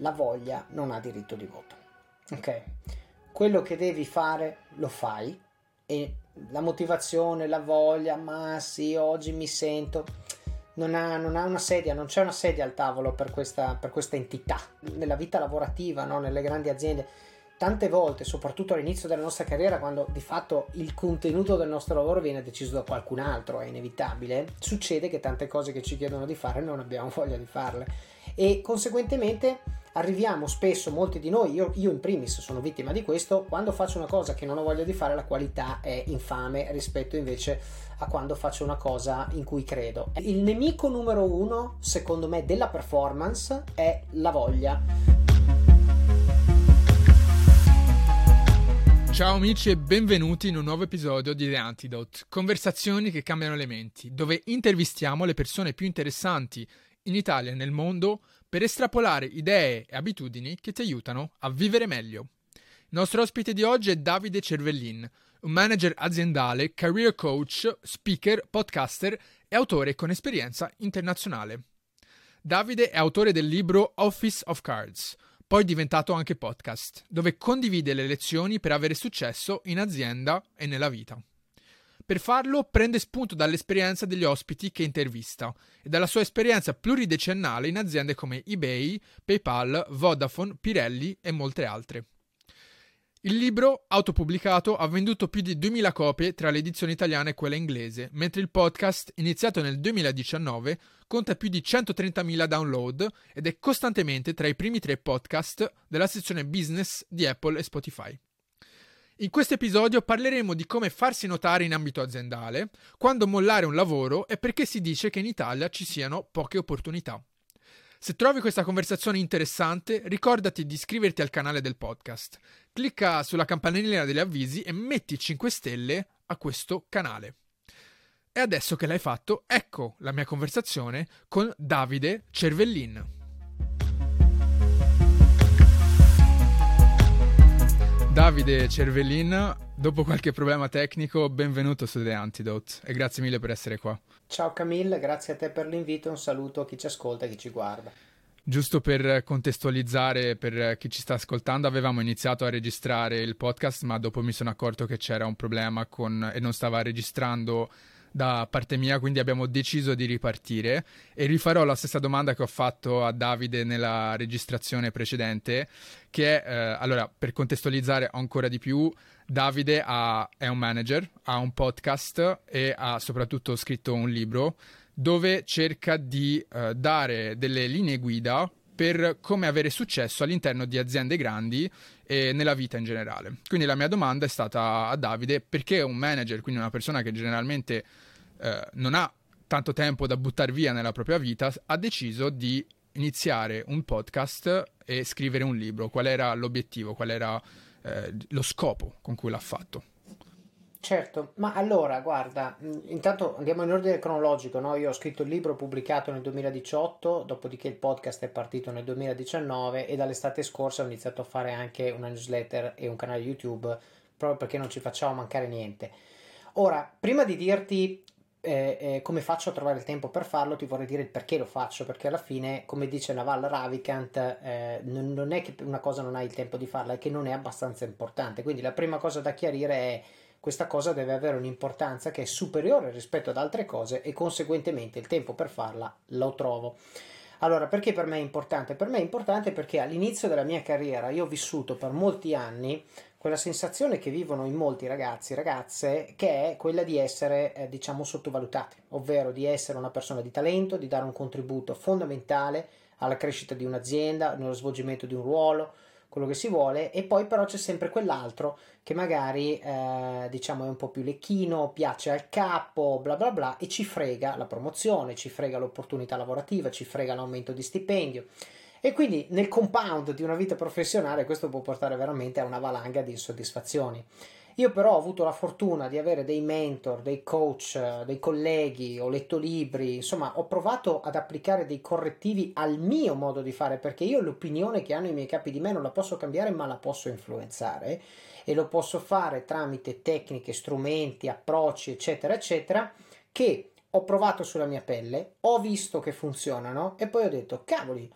la voglia non ha diritto di voto. Ok? Quello che devi fare lo fai e la motivazione, la voglia, ma sì, oggi mi sento. Non ha, non ha una sedia, non c'è una sedia al tavolo per questa, per questa entità. Nella vita lavorativa, no? nelle grandi aziende, tante volte, soprattutto all'inizio della nostra carriera, quando di fatto il contenuto del nostro lavoro viene deciso da qualcun altro, è inevitabile, succede che tante cose che ci chiedono di fare non abbiamo voglia di farle e conseguentemente arriviamo spesso, molti di noi, io, io, in primis sono vittima di questo, quando faccio una cosa che non ho voglia di fare la qualità è infame rispetto invece a quando faccio una cosa in cui credo. Il nemico numero uno, secondo me, della performance è la voglia. Ciao amici e benvenuti in un nuovo episodio di The Antidote, conversazioni che cambiano le menti, dove intervistiamo le persone più interessanti in Italia e nel mondo per estrapolare idee e abitudini che ti aiutano a vivere meglio. Il nostro ospite di oggi è Davide Cervellin, un manager aziendale, career coach, speaker, podcaster e autore con esperienza internazionale. Davide è autore del libro Office of Cards, poi diventato anche podcast, dove condivide le lezioni per avere successo in azienda e nella vita. Per farlo prende spunto dall'esperienza degli ospiti che intervista e dalla sua esperienza pluridecennale in aziende come eBay, PayPal, Vodafone, Pirelli e molte altre. Il libro, autopubblicato, ha venduto più di 2000 copie tra l'edizione italiana e quella inglese, mentre il podcast, iniziato nel 2019, conta più di 130.000 download ed è costantemente tra i primi tre podcast della sezione business di Apple e Spotify. In questo episodio parleremo di come farsi notare in ambito aziendale, quando mollare un lavoro e perché si dice che in Italia ci siano poche opportunità. Se trovi questa conversazione interessante, ricordati di iscriverti al canale del podcast. Clicca sulla campanellina degli avvisi e metti 5 stelle a questo canale. E adesso che l'hai fatto, ecco la mia conversazione con Davide Cervellin. Davide Cervellin, dopo qualche problema tecnico, benvenuto su The Antidote e grazie mille per essere qua. Ciao Camille, grazie a te per l'invito e un saluto a chi ci ascolta e chi ci guarda. Giusto per contestualizzare per chi ci sta ascoltando, avevamo iniziato a registrare il podcast, ma dopo mi sono accorto che c'era un problema con, e non stava registrando da parte mia, quindi abbiamo deciso di ripartire. E rifarò la stessa domanda che ho fatto a Davide nella registrazione precedente, che è, eh, allora, per contestualizzare ancora di più, Davide ha, è un manager, ha un podcast e ha soprattutto scritto un libro dove cerca di eh, dare delle linee guida per come avere successo all'interno di aziende grandi e nella vita in generale. Quindi la mia domanda è stata a Davide perché un manager, quindi una persona che generalmente eh, non ha tanto tempo da buttare via nella propria vita, ha deciso di iniziare un podcast e scrivere un libro. Qual era l'obiettivo? Qual era eh, lo scopo con cui l'ha fatto? Certo, ma allora guarda, intanto andiamo in ordine cronologico, no? Io ho scritto il libro pubblicato nel 2018, dopodiché il podcast è partito nel 2019 e dall'estate scorsa ho iniziato a fare anche una newsletter e un canale YouTube proprio perché non ci facciamo mancare niente. Ora, prima di dirti eh, eh, come faccio a trovare il tempo per farlo, ti vorrei dire il perché lo faccio, perché alla fine, come dice Naval Ravikant, eh, non, non è che una cosa non hai il tempo di farla, è che non è abbastanza importante. Quindi la prima cosa da chiarire è questa cosa deve avere un'importanza che è superiore rispetto ad altre cose e conseguentemente il tempo per farla lo trovo. Allora, perché per me è importante? Per me è importante perché all'inizio della mia carriera io ho vissuto per molti anni quella sensazione che vivono in molti ragazzi e ragazze che è quella di essere eh, diciamo sottovalutati, ovvero di essere una persona di talento, di dare un contributo fondamentale alla crescita di un'azienda, nello svolgimento di un ruolo, quello che si vuole e poi però c'è sempre quell'altro che magari eh, diciamo è un po' più lecchino, piace al capo, bla bla bla e ci frega la promozione, ci frega l'opportunità lavorativa, ci frega l'aumento di stipendio. E quindi nel compound di una vita professionale questo può portare veramente a una valanga di insoddisfazioni. Io però ho avuto la fortuna di avere dei mentor, dei coach, dei colleghi, ho letto libri, insomma ho provato ad applicare dei correttivi al mio modo di fare perché io l'opinione che hanno i miei capi di me non la posso cambiare ma la posso influenzare e lo posso fare tramite tecniche, strumenti, approcci eccetera eccetera che ho provato sulla mia pelle, ho visto che funzionano e poi ho detto cavoli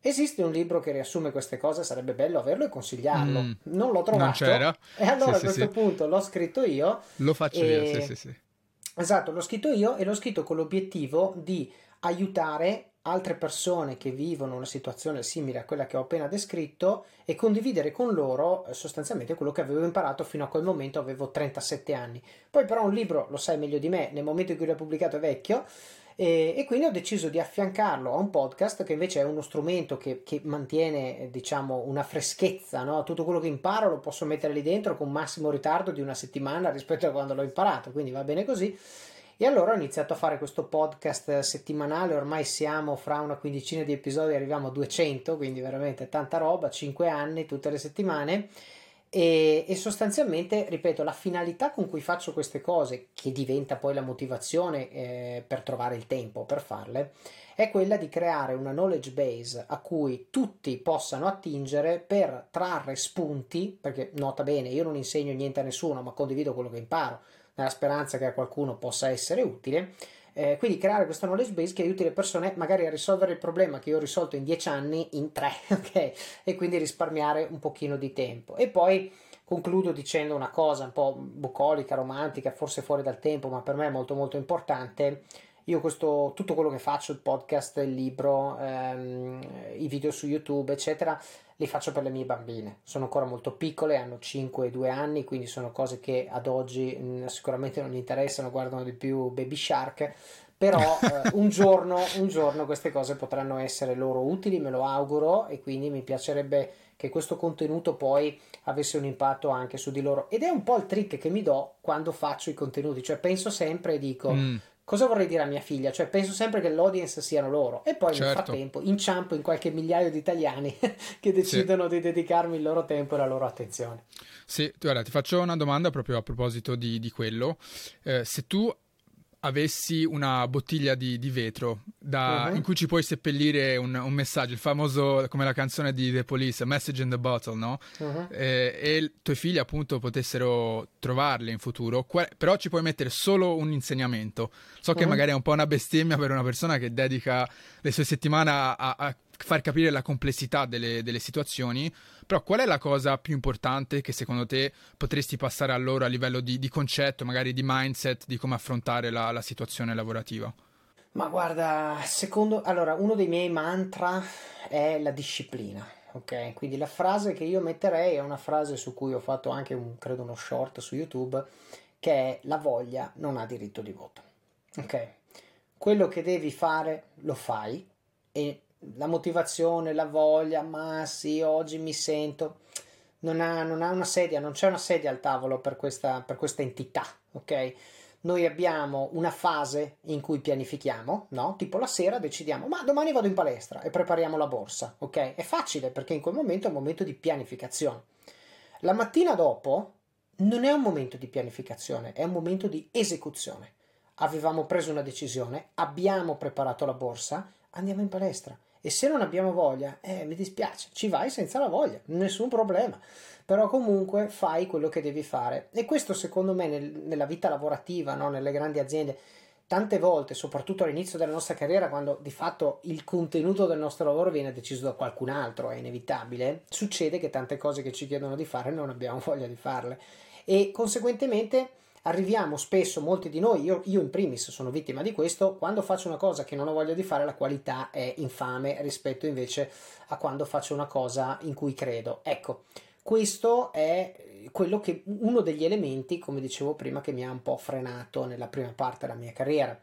Esiste un libro che riassume queste cose, sarebbe bello averlo e consigliarlo. Mm, non l'ho trovato. Non c'era. E allora sì, a questo sì, punto l'ho scritto io. Lo faccio e... io, sì, sì, sì. Esatto, l'ho scritto io e l'ho scritto con l'obiettivo di aiutare altre persone che vivono una situazione simile a quella che ho appena descritto e condividere con loro eh, sostanzialmente quello che avevo imparato fino a quel momento, avevo 37 anni. Poi però un libro, lo sai meglio di me, nel momento in cui l'ho pubblicato è vecchio e, e, quindi ho deciso di affiancarlo a un podcast che invece è uno strumento che, che mantiene diciamo una freschezza, no? tutto quello che imparo lo posso mettere lì dentro con massimo ritardo di una settimana rispetto a quando l'ho imparato, quindi va bene così. E allora ho iniziato a fare questo podcast settimanale, ormai siamo fra una quindicina di episodi, arriviamo a 200, quindi veramente tanta roba, 5 anni, tutte le settimane. E, e, sostanzialmente, ripeto, la finalità con cui faccio queste cose, che diventa poi la motivazione eh, per trovare il tempo per farle, è quella di creare una knowledge base a cui tutti possano attingere per trarre spunti, perché nota bene, io non insegno niente a nessuno, ma condivido quello che imparo, nella speranza che a qualcuno possa essere utile eh, quindi creare questa knowledge base che aiuti le persone magari a risolvere il problema che io ho risolto in 10 anni in 3, ok? E quindi risparmiare un pochino di tempo. E poi concludo dicendo una cosa un po' bucolica, romantica, forse fuori dal tempo, ma per me è molto molto importante. Io questo, tutto quello che faccio, il podcast, il libro, ehm, i video su YouTube, eccetera, li faccio per le mie bambine. Sono ancora molto piccole, hanno 5 e 2 anni, quindi sono cose che ad oggi mh, mm, sicuramente non interessano, guardano di più Baby Shark, però eh, un, giorno, un giorno queste cose potranno essere loro utili, me lo auguro, e quindi mi piacerebbe che questo contenuto poi avesse un impatto anche su di loro. Ed è un po' il trick che mi do quando faccio i contenuti, cioè penso sempre e dico... Mm cosa vorrei dire a mia figlia? Cioè, penso sempre che l'audience siano loro. E poi certo. nel frattempo inciampo in qualche migliaio di italiani che decidono sì. di dedicarmi il loro tempo e la loro attenzione. Sì, guarda, ti faccio una domanda proprio a proposito di, di quello. Eh, se tu avessi una bottiglia di, di vetro da, uh-huh. in cui ci puoi seppellire un, un, messaggio, il famoso, come la canzone di The Police, Message in the Bottle, no? Uh-huh. Eh, e i tuoi figli appunto potessero trovarle in futuro, que- però ci puoi mettere solo un insegnamento. So uh-huh. che magari è un po' una bestemmia per una persona che dedica le sue settimane a, a, a far capire la complessità delle, delle, situazioni, però qual è la cosa più importante che secondo te potresti passare a loro a livello di, di concetto, magari di mindset, di come affrontare la, la situazione lavorativa? Ma guarda, secondo... Allora, uno dei miei mantra è la disciplina, ok? Quindi la frase che io metterei è una frase su cui ho fatto anche, un, credo, uno short su YouTube, che è la voglia non ha diritto di voto, ok? Quello che devi fare lo fai e la motivazione, la voglia, ma sì, oggi mi sento. Non ha, non ha una sedia, non c'è una sedia al tavolo per questa, per questa entità, ok? Noi abbiamo una fase in cui pianifichiamo, no? Tipo la sera decidiamo, ma domani vado in palestra e prepariamo la borsa, ok? È facile perché in quel momento è un momento di pianificazione. La mattina dopo non è un momento di pianificazione, è un momento di esecuzione. Avevamo preso una decisione, abbiamo preparato la borsa, andiamo in palestra e se non abbiamo voglia, eh, mi dispiace, ci vai senza la voglia, nessun problema. Però comunque fai quello che devi fare. E questo secondo me nel, nella vita lavorativa, no? nelle grandi aziende, tante volte, soprattutto all'inizio della nostra carriera, quando di fatto il contenuto del nostro lavoro viene deciso da qualcun altro, è inevitabile, succede che tante cose che ci chiedono di fare non abbiamo voglia di farle. E conseguentemente arriviamo spesso, molti di noi, io, io, in primis sono vittima di questo, quando faccio una cosa che non ho voglia di fare la qualità è infame rispetto invece a quando faccio una cosa in cui credo. Ecco, questo è che, uno degli elementi, come dicevo prima, che mi ha un po' frenato nella prima parte della mia carriera.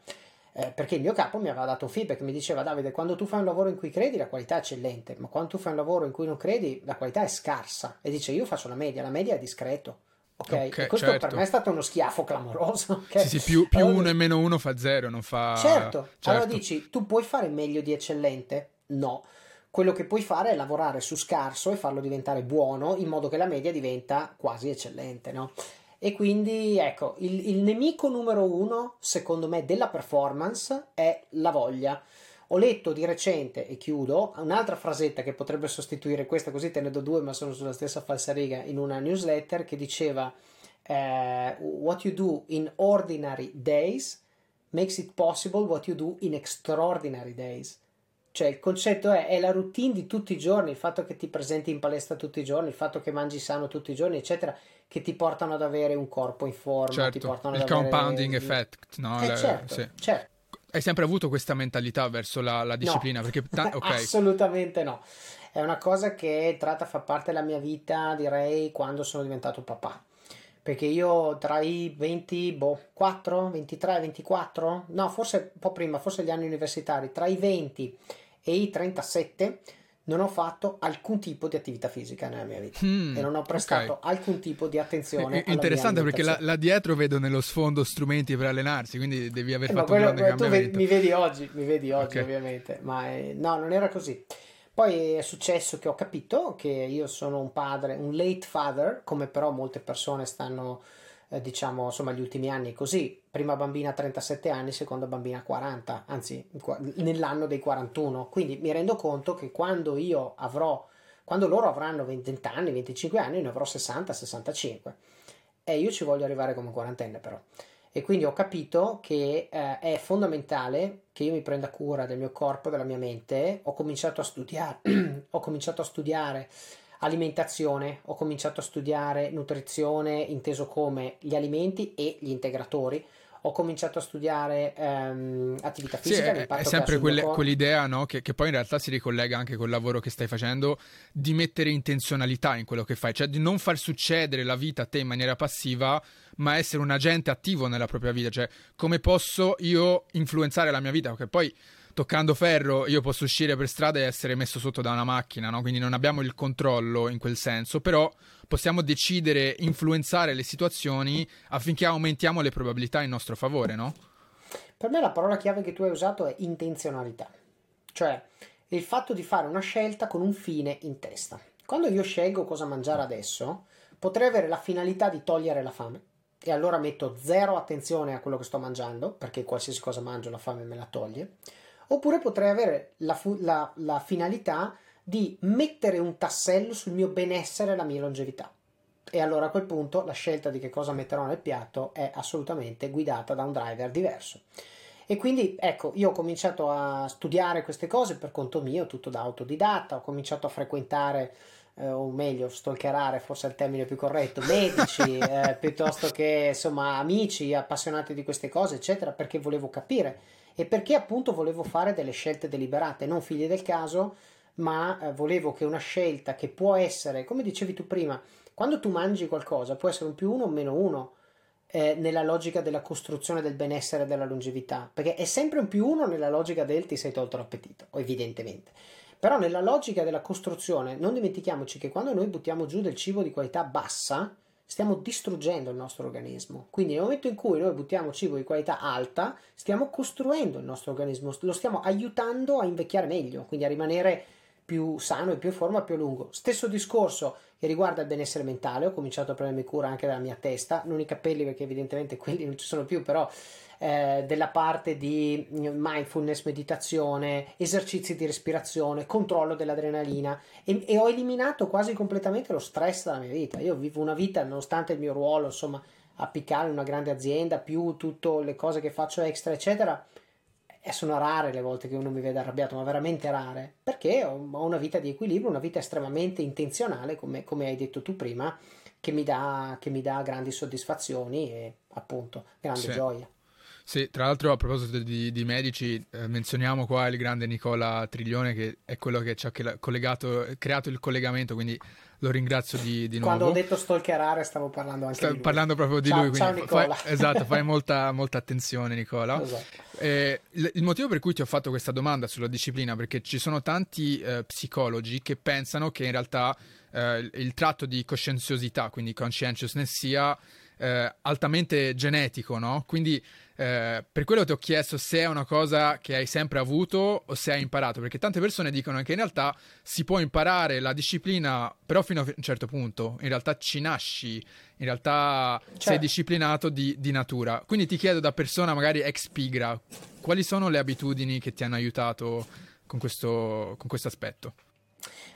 Eh, perché il mio capo mi aveva dato un feedback, mi diceva Davide, quando tu fai un lavoro in cui credi la qualità è eccellente, ma quando tu fai un lavoro in cui non credi la qualità è scarsa. E dice io faccio la media, la media è discreto Ok, okay questo certo. per me è stato uno schiaffo clamoroso. Okay? Sì, sì, più, più allora, uno e meno uno fa zero, non fa... Certo. certo, allora dici, tu puoi fare meglio di eccellente? No. Quello che puoi fare è lavorare su scarso e farlo diventare buono in modo che la media diventa quasi eccellente, no? E quindi, ecco, il, il nemico numero uno, secondo me, della performance è la voglia. Ho letto di recente, e chiudo, un'altra frasetta che potrebbe sostituire questa, così te ne do due, ma sono sulla stessa falsariga, in una newsletter che diceva uh, What you do in ordinary days makes it possible what you do in extraordinary days. Cioè il concetto è, è la routine di tutti i giorni, il fatto che ti presenti in palestra tutti i giorni, il fatto che mangi sano tutti i giorni, eccetera, che ti portano ad avere un corpo in forma. Certo, ti portano il ad compounding avere... effect, no? Eh, certo, sì. certo. Hai sempre avuto questa mentalità verso la, la disciplina? No, Perché, ta- ok, assolutamente no. È una cosa che è entrata a far parte della mia vita, direi, quando sono diventato papà. Perché io tra i 24, 23, 24, no, forse un po' prima, forse gli anni universitari, tra i 20 e i 37 non ho fatto alcun tipo di attività fisica nella mia vita Mm, e non ho prestato ok. alcun tipo di attenzione. È interessante perché là, là dietro vedo nello sfondo strumenti per allenarsi, quindi devi aver Eh, fatto un quello- grande tu ve- cambiamento. mi vedi oggi, mi vedi oggi Ok. ovviamente, ma eh, no, non era così. Poi è successo che ho capito che io sono un padre, un late father, come però molte persone stanno, eh, diciamo, insomma, gli ultimi anni così. Prima bambina a 37 anni, seconda bambina a 40, anzi, nell'anno dei 41. Quindi mi rendo conto che quando io avrò, quando loro avranno 20 anni, 25 anni, ne avrò 60, 65. E io ci voglio arrivare come quarantenne però. E quindi ho capito che eh, è fondamentale che io mi prenda cura del mio corpo, della mia mente. Ho cominciato a studiare, ho cominciato a studiare alimentazione, ho cominciato a studiare nutrizione, inteso come gli alimenti e gli integratori. Ho cominciato a studiare ehm, attività Sì, fisica, è, l'impatto è ha sempre quelle- quell'idea, no? Che, che poi in realtà si ricollega anche col lavoro che stai facendo, di mettere intenzionalità in quello che fai, cioè di non far succedere la vita a te in maniera passiva, ma essere un agente attivo nella propria vita, cioè come posso io influenzare la mia vita, perché poi toccando ferro io posso uscire per strada e essere messo sotto da una macchina, no? Quindi non abbiamo il controllo in quel senso, però possiamo decidere, influenzare le situazioni affinché aumentiamo le probabilità in nostro favore, no? Per me la parola chiave che tu hai usato è intenzionalità, cioè il fatto di fare una scelta con un fine in testa. Quando io scelgo cosa mangiare adesso, potrei avere la finalità di togliere la fame e allora metto zero attenzione a quello che sto mangiando, perché qualsiasi cosa mangio la fame me la toglie, oppure potrei avere la, fu- la- la finalità di mettere un tassello sul mio benessere e la mia longevità. E allora a quel punto la scelta di che cosa metterò nel piatto è assolutamente guidata da un driver diverso. E quindi ecco, io ho cominciato a studiare queste cose per conto mio, tutto da autodidatta, ho cominciato a frequentare, eh, o meglio, stalkerare, forse è il termine più corretto, medici, eh, piuttosto che insomma amici appassionati di queste cose, eccetera, perché volevo capire e perché appunto volevo fare delle scelte deliberate, non figlie del caso, ma eh, volevo che una scelta che può essere, come dicevi tu prima, quando tu mangi qualcosa può essere un più uno o un meno uno eh, nella logica della costruzione del benessere e della longevità, perché è sempre un più uno nella logica del ti sei tolto l'appetito, evidentemente. Però nella logica della costruzione, non dimentichiamoci che quando noi buttiamo giù del cibo di qualità bassa, stiamo distruggendo il nostro organismo. Quindi nel momento in cui noi buttiamo cibo di qualità alta, stiamo costruendo il nostro organismo, lo stiamo aiutando a invecchiare meglio, quindi a rimanere più sano e più in forma più a lungo. Stesso discorso che riguarda il benessere mentale, ho cominciato a prendermi cura anche della mia testa, non i capelli perché evidentemente quelli non ci sono più, però eh, della parte di mindfulness, meditazione, esercizi di respirazione, controllo dell'adrenalina e, e ho eliminato quasi completamente lo stress dalla mia vita. Io vivo una vita, nonostante il mio ruolo, insomma, apicale in una grande azienda, più tutte le cose che faccio extra, eccetera, e sono rare le volte che uno mi vede arrabbiato, ma veramente rare, perché ho, ho una vita di equilibrio, una vita estremamente intenzionale, come, come hai detto tu prima, che mi, dà, che mi dà grandi soddisfazioni e appunto grande Sì. gioia. Sì, tra l'altro a proposito di, di medici, eh, menzioniamo qua il grande Nicola Triglione che è quello che ci ha creato il collegamento, quindi lo ringrazio di, di Quando ho nuovo. detto stalkerare stavo parlando anche Stavo di lui. parlando proprio di Ciao- lui, ciao quindi fai, Nicola. esatto, fai molta, molta attenzione Nicola. Esatto. Eh, il, il motivo per cui ti ho fatto questa domanda sulla disciplina, perché ci sono tanti eh, psicologi che pensano che in realtà eh, il, il tratto di coscienziosità, quindi conscientiousness, sia eh, altamente genetico, no? Quindi eh, per quello ti ho chiesto se è una cosa che hai sempre avuto o se hai imparato, perché tante persone dicono che in realtà si può imparare la disciplina, però fino a un certo punto, in realtà ci nasci, in realtà sei Certo. disciplinato di, di natura. Quindi ti chiedo da persona magari ex pigra, quali sono le abitudini che ti hanno aiutato con questo, con questo aspetto?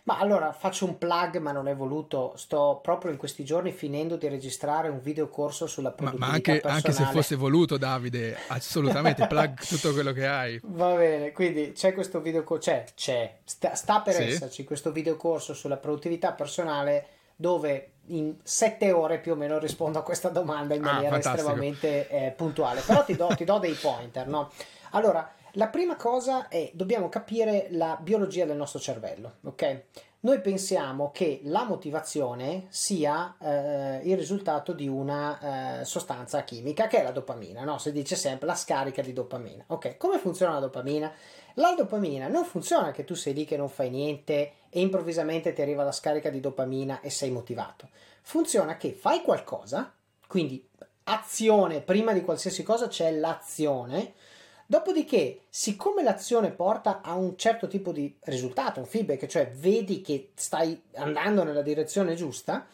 Ma allora faccio un plug, ma non è voluto. Sto proprio in questi giorni finendo di registrare un videocorso sulla produttività ma, ma anche, personale. anche, se fosse voluto, Davide, assolutamente plug tutto quello che hai. Va bene, quindi c'è questo videocorso, c'è, c'è, sta, sta per sì. esserci questo videocorso sulla produttività personale dove in sette ore più o meno rispondo a questa domanda in ah, maniera ah, estremamente eh, puntuale. Però ti do, ti do dei pointer, no? Allora, la prima cosa è dobbiamo capire la biologia del nostro cervello, ok? Noi pensiamo che la motivazione sia eh, il risultato di una eh, sostanza chimica che è la dopamina, no? Si dice sempre la scarica di dopamina. Ok, come funziona la dopamina? La dopamina non funziona che tu sei lì che non fai niente e improvvisamente ti arriva la scarica di dopamina e sei motivato. Funziona che fai qualcosa, quindi azione, prima di qualsiasi cosa c'è l'azione Dopodiché, siccome l'azione porta a un certo tipo di risultato, un feedback, cioè vedi che stai andando nella direzione giusta,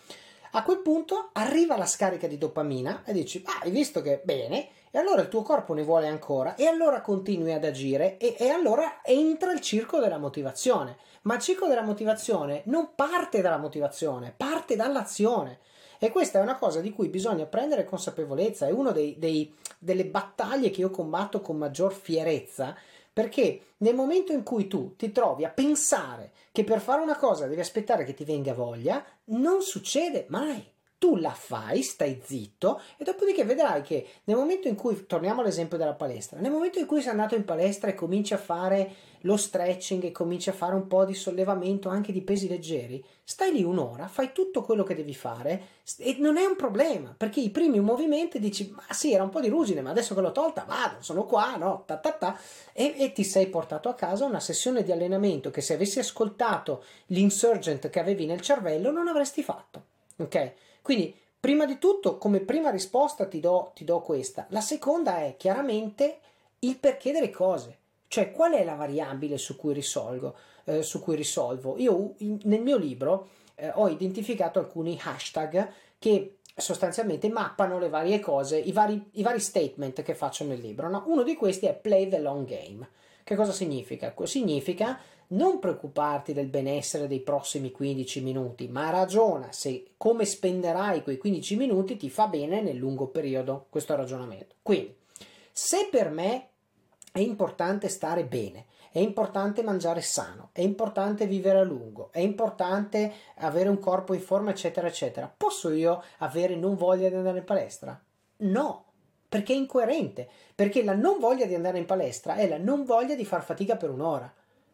a quel punto arriva la scarica di dopamina e dici, ah, hai visto che bene, e allora il tuo corpo ne vuole ancora, e allora continui ad agire, e, e allora entra il circo della motivazione. Ma il circo della motivazione non parte dalla motivazione, parte dall'azione. E questa è una cosa di cui bisogna prendere consapevolezza, è una delle battaglie che io combatto con maggior fierezza, perché nel momento in cui tu ti trovi a pensare che per fare una cosa devi aspettare che ti venga voglia, non succede mai. Tu la fai, stai zitto e dopodiché vedrai che nel momento in cui, torniamo all'esempio della palestra, nel momento in cui sei andato in palestra e cominci a fare lo stretching e cominci a fare un po' di sollevamento anche di pesi leggeri, stai lì un'ora, fai tutto quello che devi fare e non è un problema perché i primi movimenti dici ma sì era un po' di ruggine ma adesso che l'ho tolta vado, sono qua, no, ta ta ta e, e ti sei portato a casa una sessione di allenamento che se avessi ascoltato l'insurgent che avevi nel cervello non avresti fatto, ok? Quindi, prima di tutto, come prima risposta ti do, ti do questa. La seconda è chiaramente il perché delle cose. Cioè, qual è la variabile su cui risolvo? Eh, su cui risolvo? Io in, nel mio libro eh, ho identificato alcuni hashtag che sostanzialmente mappano le varie cose, i vari, i vari statement che faccio nel libro. No? Uno di questi è play the long game. Che cosa significa? Significa non preoccuparti del benessere dei prossimi 15 minuti, ma ragiona se come spenderai quei 15 minuti ti fa bene nel lungo periodo. Questo ragionamento. Quindi, se per me è importante stare bene, è importante mangiare sano, è importante vivere a lungo, è importante avere un corpo in forma, eccetera, eccetera, posso io avere non voglia di andare in palestra? No, perché è incoerente, perché la non voglia di andare in palestra è la non voglia di far fatica per un'ora.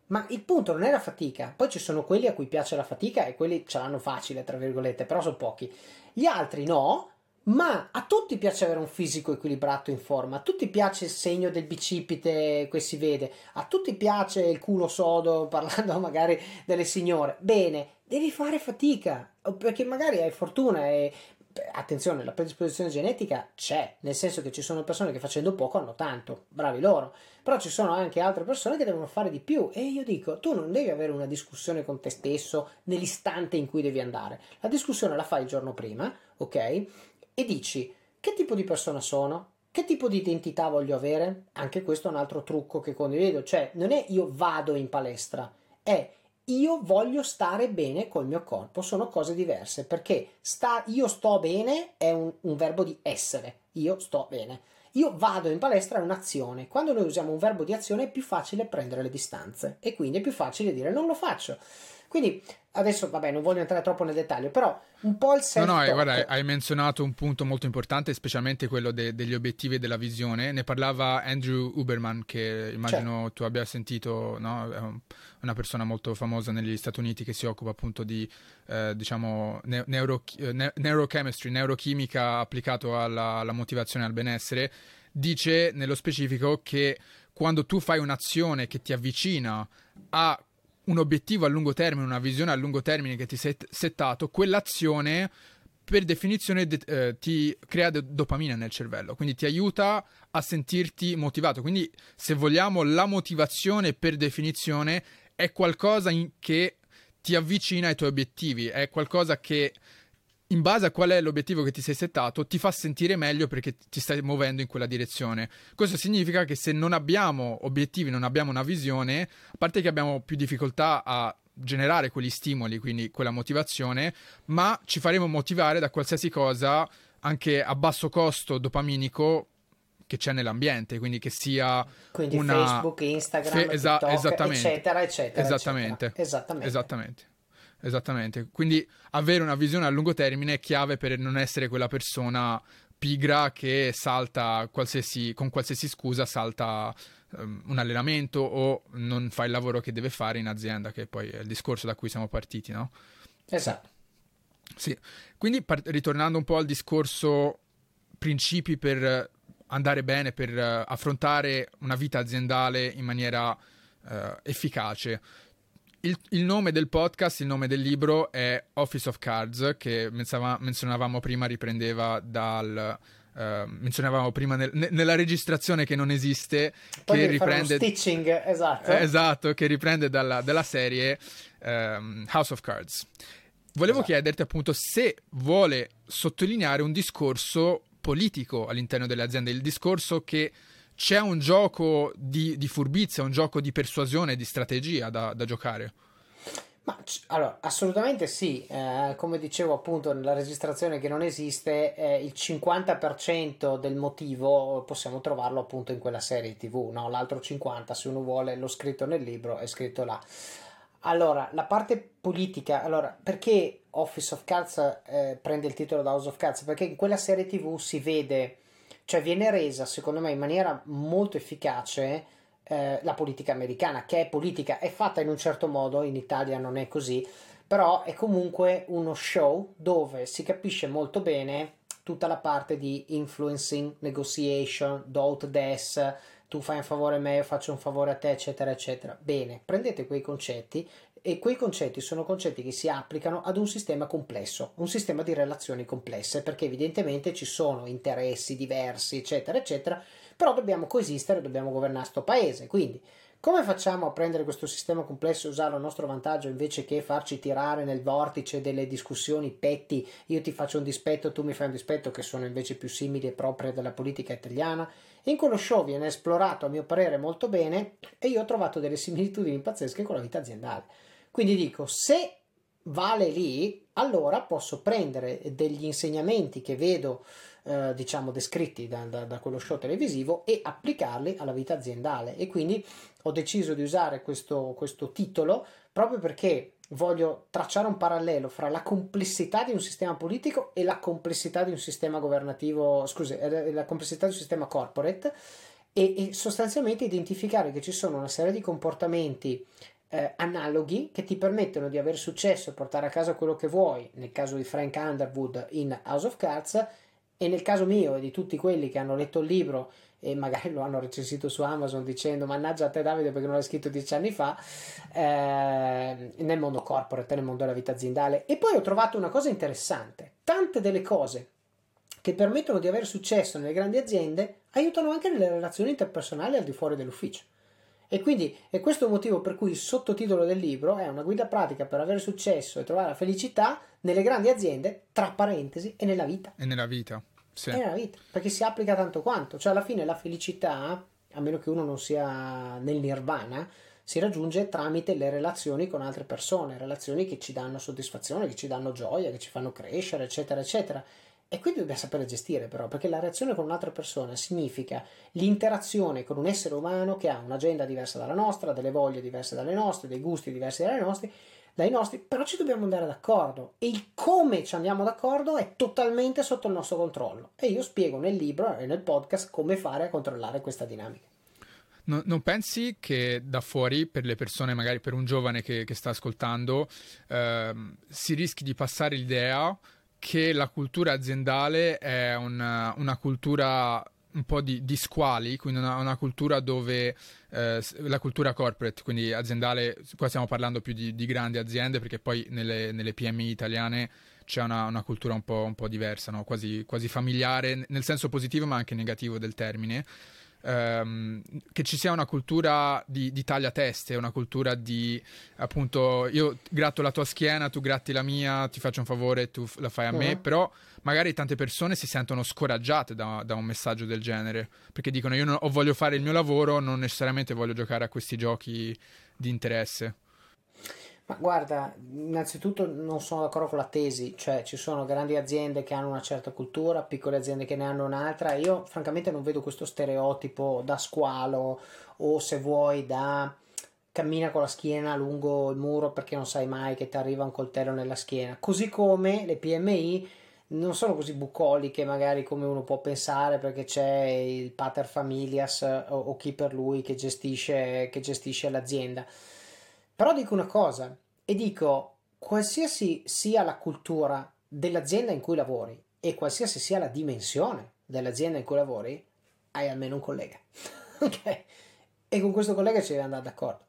Ma il punto non è la fatica. Poi ci sono quelli a cui piace la fatica e quelli ce l'hanno facile, tra virgolette, però sono pochi. Gli altri no, ma a tutti piace avere un fisico equilibrato in forma, a tutti piace il segno del bicipite che si vede, a tutti piace il culo sodo, parlando magari delle signore. Bene, devi fare fatica, perché magari hai fortuna e attenzione, la predisposizione genetica c'è, nel senso che ci sono persone che facendo poco hanno tanto, bravi loro, però ci sono anche altre persone che devono fare di più e io dico, tu non devi avere una discussione con te stesso nell'istante in cui devi andare, la discussione la fai il giorno prima, ok? E dici, che tipo di persona sono? Che tipo di identità voglio avere? Anche questo è un altro trucco che condivido, cioè non è io vado in palestra, è io voglio stare bene col mio corpo, sono cose diverse perché sta, io sto bene è un, un verbo di essere, io sto bene. Io vado in palestra è un'azione. Quando noi usiamo un verbo di azione è più facile prendere le distanze e quindi è più facile dire non lo faccio. Quindi adesso, vabbè, non voglio entrare troppo nel dettaglio, però un po' il self No, no, guarda, hai menzionato un punto molto importante, specialmente quello de- degli obiettivi e della visione. Ne parlava Andrew Uberman, che immagino certo. tu abbia sentito, no? È una persona molto famosa negli Stati Uniti che si occupa appunto di, eh, diciamo, ne- neuro- ne- neurochemistry, neurochimica applicato alla, alla motivazione e al benessere. Dice nello specifico che quando tu fai un'azione che ti avvicina a un obiettivo a lungo termine, una visione a lungo termine che ti sei settato, quell'azione per definizione de- eh, ti crea de- dopamina nel cervello, quindi ti aiuta a sentirti motivato. Quindi, se vogliamo, la motivazione per definizione è qualcosa in- che ti avvicina ai tuoi obiettivi, è qualcosa che in base a qual è l'obiettivo che ti sei settato, ti fa sentire meglio perché ti stai muovendo in quella direzione. Questo significa che se non abbiamo obiettivi, non abbiamo una visione, a parte che abbiamo più difficoltà a generare quegli stimoli, quindi quella motivazione, ma ci faremo motivare da qualsiasi cosa anche a basso costo dopaminico che c'è nell'ambiente, quindi che sia quindi una... Facebook, Instagram, Fe- esa- TikTok, esattamente. eccetera, eccetera. Esattamente. Eccetera. Esattamente. Esattamente. Esattamente. Quindi avere una visione a lungo termine è chiave per non essere quella persona pigra che salta qualsiasi, con qualsiasi scusa salta um, un allenamento o non fa il lavoro che deve fare in azienda, che poi è il discorso da cui siamo partiti, no? Esatto. Sì, quindi par- ritornando un po' al discorso principi per andare bene, per uh, affrontare una vita aziendale in maniera uh, efficace. Il, il, nome del podcast, il nome del libro è Office of Cards, che menzionavamo prima, riprendeva dal... Uh, menzionavamo prima nel, ne, nella registrazione che non esiste, Poi che riprende... stitching, esatto. Eh, esatto, che riprende dalla, dalla serie um, House of Cards. Volevo esatto. chiederti appunto se vuole sottolineare un discorso politico all'interno delle aziende, il discorso che c'è un gioco di, di furbizia, un gioco di persuasione, di strategia da, da giocare. Ma allora, assolutamente sì, eh, come dicevo appunto nella registrazione che non esiste, eh, il 50% del motivo possiamo trovarlo appunto in quella serie tv, no? l'altro 50% se uno vuole l'ho scritto nel libro è scritto là. Allora, la parte politica, allora, perché Office of Cards eh, prende il titolo da House of Cards? Perché in quella serie tv si vede, cioè viene resa secondo me in maniera molto efficace eh, la politica americana, che è politica, è fatta in un certo modo, in Italia non è così, però è comunque uno show dove si capisce molto bene tutta la parte di influencing, negotiation, do out des, tu fai un favore a me, io faccio un favore a te, eccetera, eccetera. Bene, prendete quei concetti e quei concetti sono concetti che si applicano ad un sistema complesso, un sistema di relazioni complesse, perché evidentemente ci sono interessi diversi, eccetera, eccetera, però dobbiamo coesistere, dobbiamo governare questo paese. Quindi come facciamo a prendere questo sistema complesso e usarlo a nostro vantaggio invece che farci tirare nel vortice delle discussioni petti, io ti faccio un dispetto, tu mi fai un dispetto, che sono invece più simili e proprie della politica italiana? In quello show viene esplorato a mio parere molto bene e io ho trovato delle similitudini pazzesche con la vita aziendale. Quindi dico, se vale lì, allora posso prendere degli insegnamenti che vedo eh, diciamo descritti da, da, da, quello show televisivo e applicarli alla vita aziendale. E quindi ho deciso di usare questo, questo titolo proprio perché voglio tracciare un parallelo fra la complessità di un sistema politico e la complessità di un sistema governativo, scusi, eh, la complessità di un sistema corporate e, e sostanzialmente identificare che ci sono una serie di comportamenti eh, analoghi che ti permettono di avere successo e portare a casa quello che vuoi, nel caso di Frank Underwood in House of Cards, e nel caso mio e di tutti quelli che hanno letto il libro e magari lo hanno recensito su Amazon dicendo mannaggia a te Davide perché non l'hai scritto dieci anni fa eh, nel mondo corporate, nel mondo della vita aziendale. E poi ho trovato una cosa interessante. Tante delle cose che permettono di avere successo nelle grandi aziende aiutano anche nelle relazioni interpersonali al di fuori dell'ufficio e quindi è questo il motivo per cui il sottotitolo del libro è una guida pratica per avere successo e trovare la felicità nelle grandi aziende, tra parentesi, e nella vita. E nella vita. Sì. E nella vita, perché si applica tanto quanto. Cioè alla fine la felicità, a meno che uno non sia nel nirvana, si raggiunge tramite le relazioni con altre persone, relazioni che ci danno soddisfazione, che ci danno gioia, che ci fanno crescere, eccetera, eccetera. E quindi dobbiamo sapere gestire però, perché la reazione con un'altra persona significa l'interazione con un essere umano che ha un'agenda diversa dalla nostra, delle voglie diverse dalle nostre, dei gusti diversi dalle nostre, dai nostri, però ci dobbiamo andare d'accordo e il come ci andiamo d'accordo è totalmente sotto il nostro controllo e io spiego nel libro e nel podcast come fare a controllare questa dinamica. No, non pensi che da fuori, per le persone, magari per un giovane che, che sta ascoltando, ehm, si rischi di passare l'idea che la cultura aziendale è una, una cultura un po' di, di squali, quindi una, una cultura dove eh, la cultura corporate, quindi aziendale, qua stiamo parlando più di, di grandi aziende perché poi nelle, nelle PMI italiane c'è una, una cultura un po', un po diversa, no? quasi, quasi familiare, nel senso positivo ma anche negativo del termine ehm, che ci sia una cultura di, di tagliateste, una cultura di appunto io gratto la tua schiena, tu gratti la mia, ti faccio un favore, tu la fai a uh-huh. me, però magari tante persone si sentono scoraggiate da, da un messaggio del genere, perché dicono io non, voglio fare il mio lavoro, non necessariamente voglio giocare a questi giochi di interesse. Ma guarda, innanzitutto non sono d'accordo con la tesi, cioè ci sono grandi aziende che hanno una certa cultura, piccole aziende che ne hanno un'altra. Io francamente non vedo questo stereotipo da squalo o se vuoi da cammina con la schiena lungo il muro perché non sai mai che ti arriva un coltello nella schiena. Così come le PMI non sono così bucoliche magari come uno può pensare perché c'è il pater familias o, o chi per lui che gestisce, che gestisce l'azienda. Però dico una cosa e dico qualsiasi sia la cultura dell'azienda in cui lavori e qualsiasi sia la dimensione dell'azienda in cui lavori, hai almeno un collega. ok? E con questo collega ci devi andare d'accordo.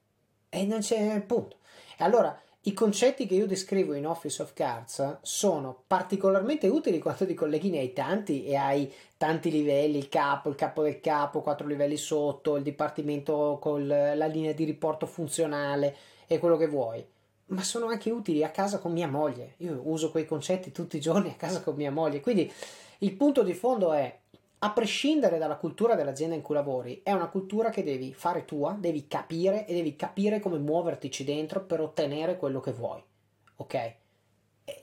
E non c'è punto. E allora i concetti che io descrivo in Office of Cards sono particolarmente utili quando ti colleghi ne hai tanti e hai tanti livelli, il capo, il capo del capo, quattro livelli sotto, il dipartimento con la linea di riporto funzionale e quello che vuoi. Ma sono anche utili a casa con mia moglie. Io uso quei concetti tutti i giorni a casa con mia moglie. Quindi il punto di fondo è a prescindere dalla cultura dell'azienda in cui lavori, è una cultura che devi fare tua, devi capire e devi capire come muovertici dentro per ottenere quello che vuoi. Ok?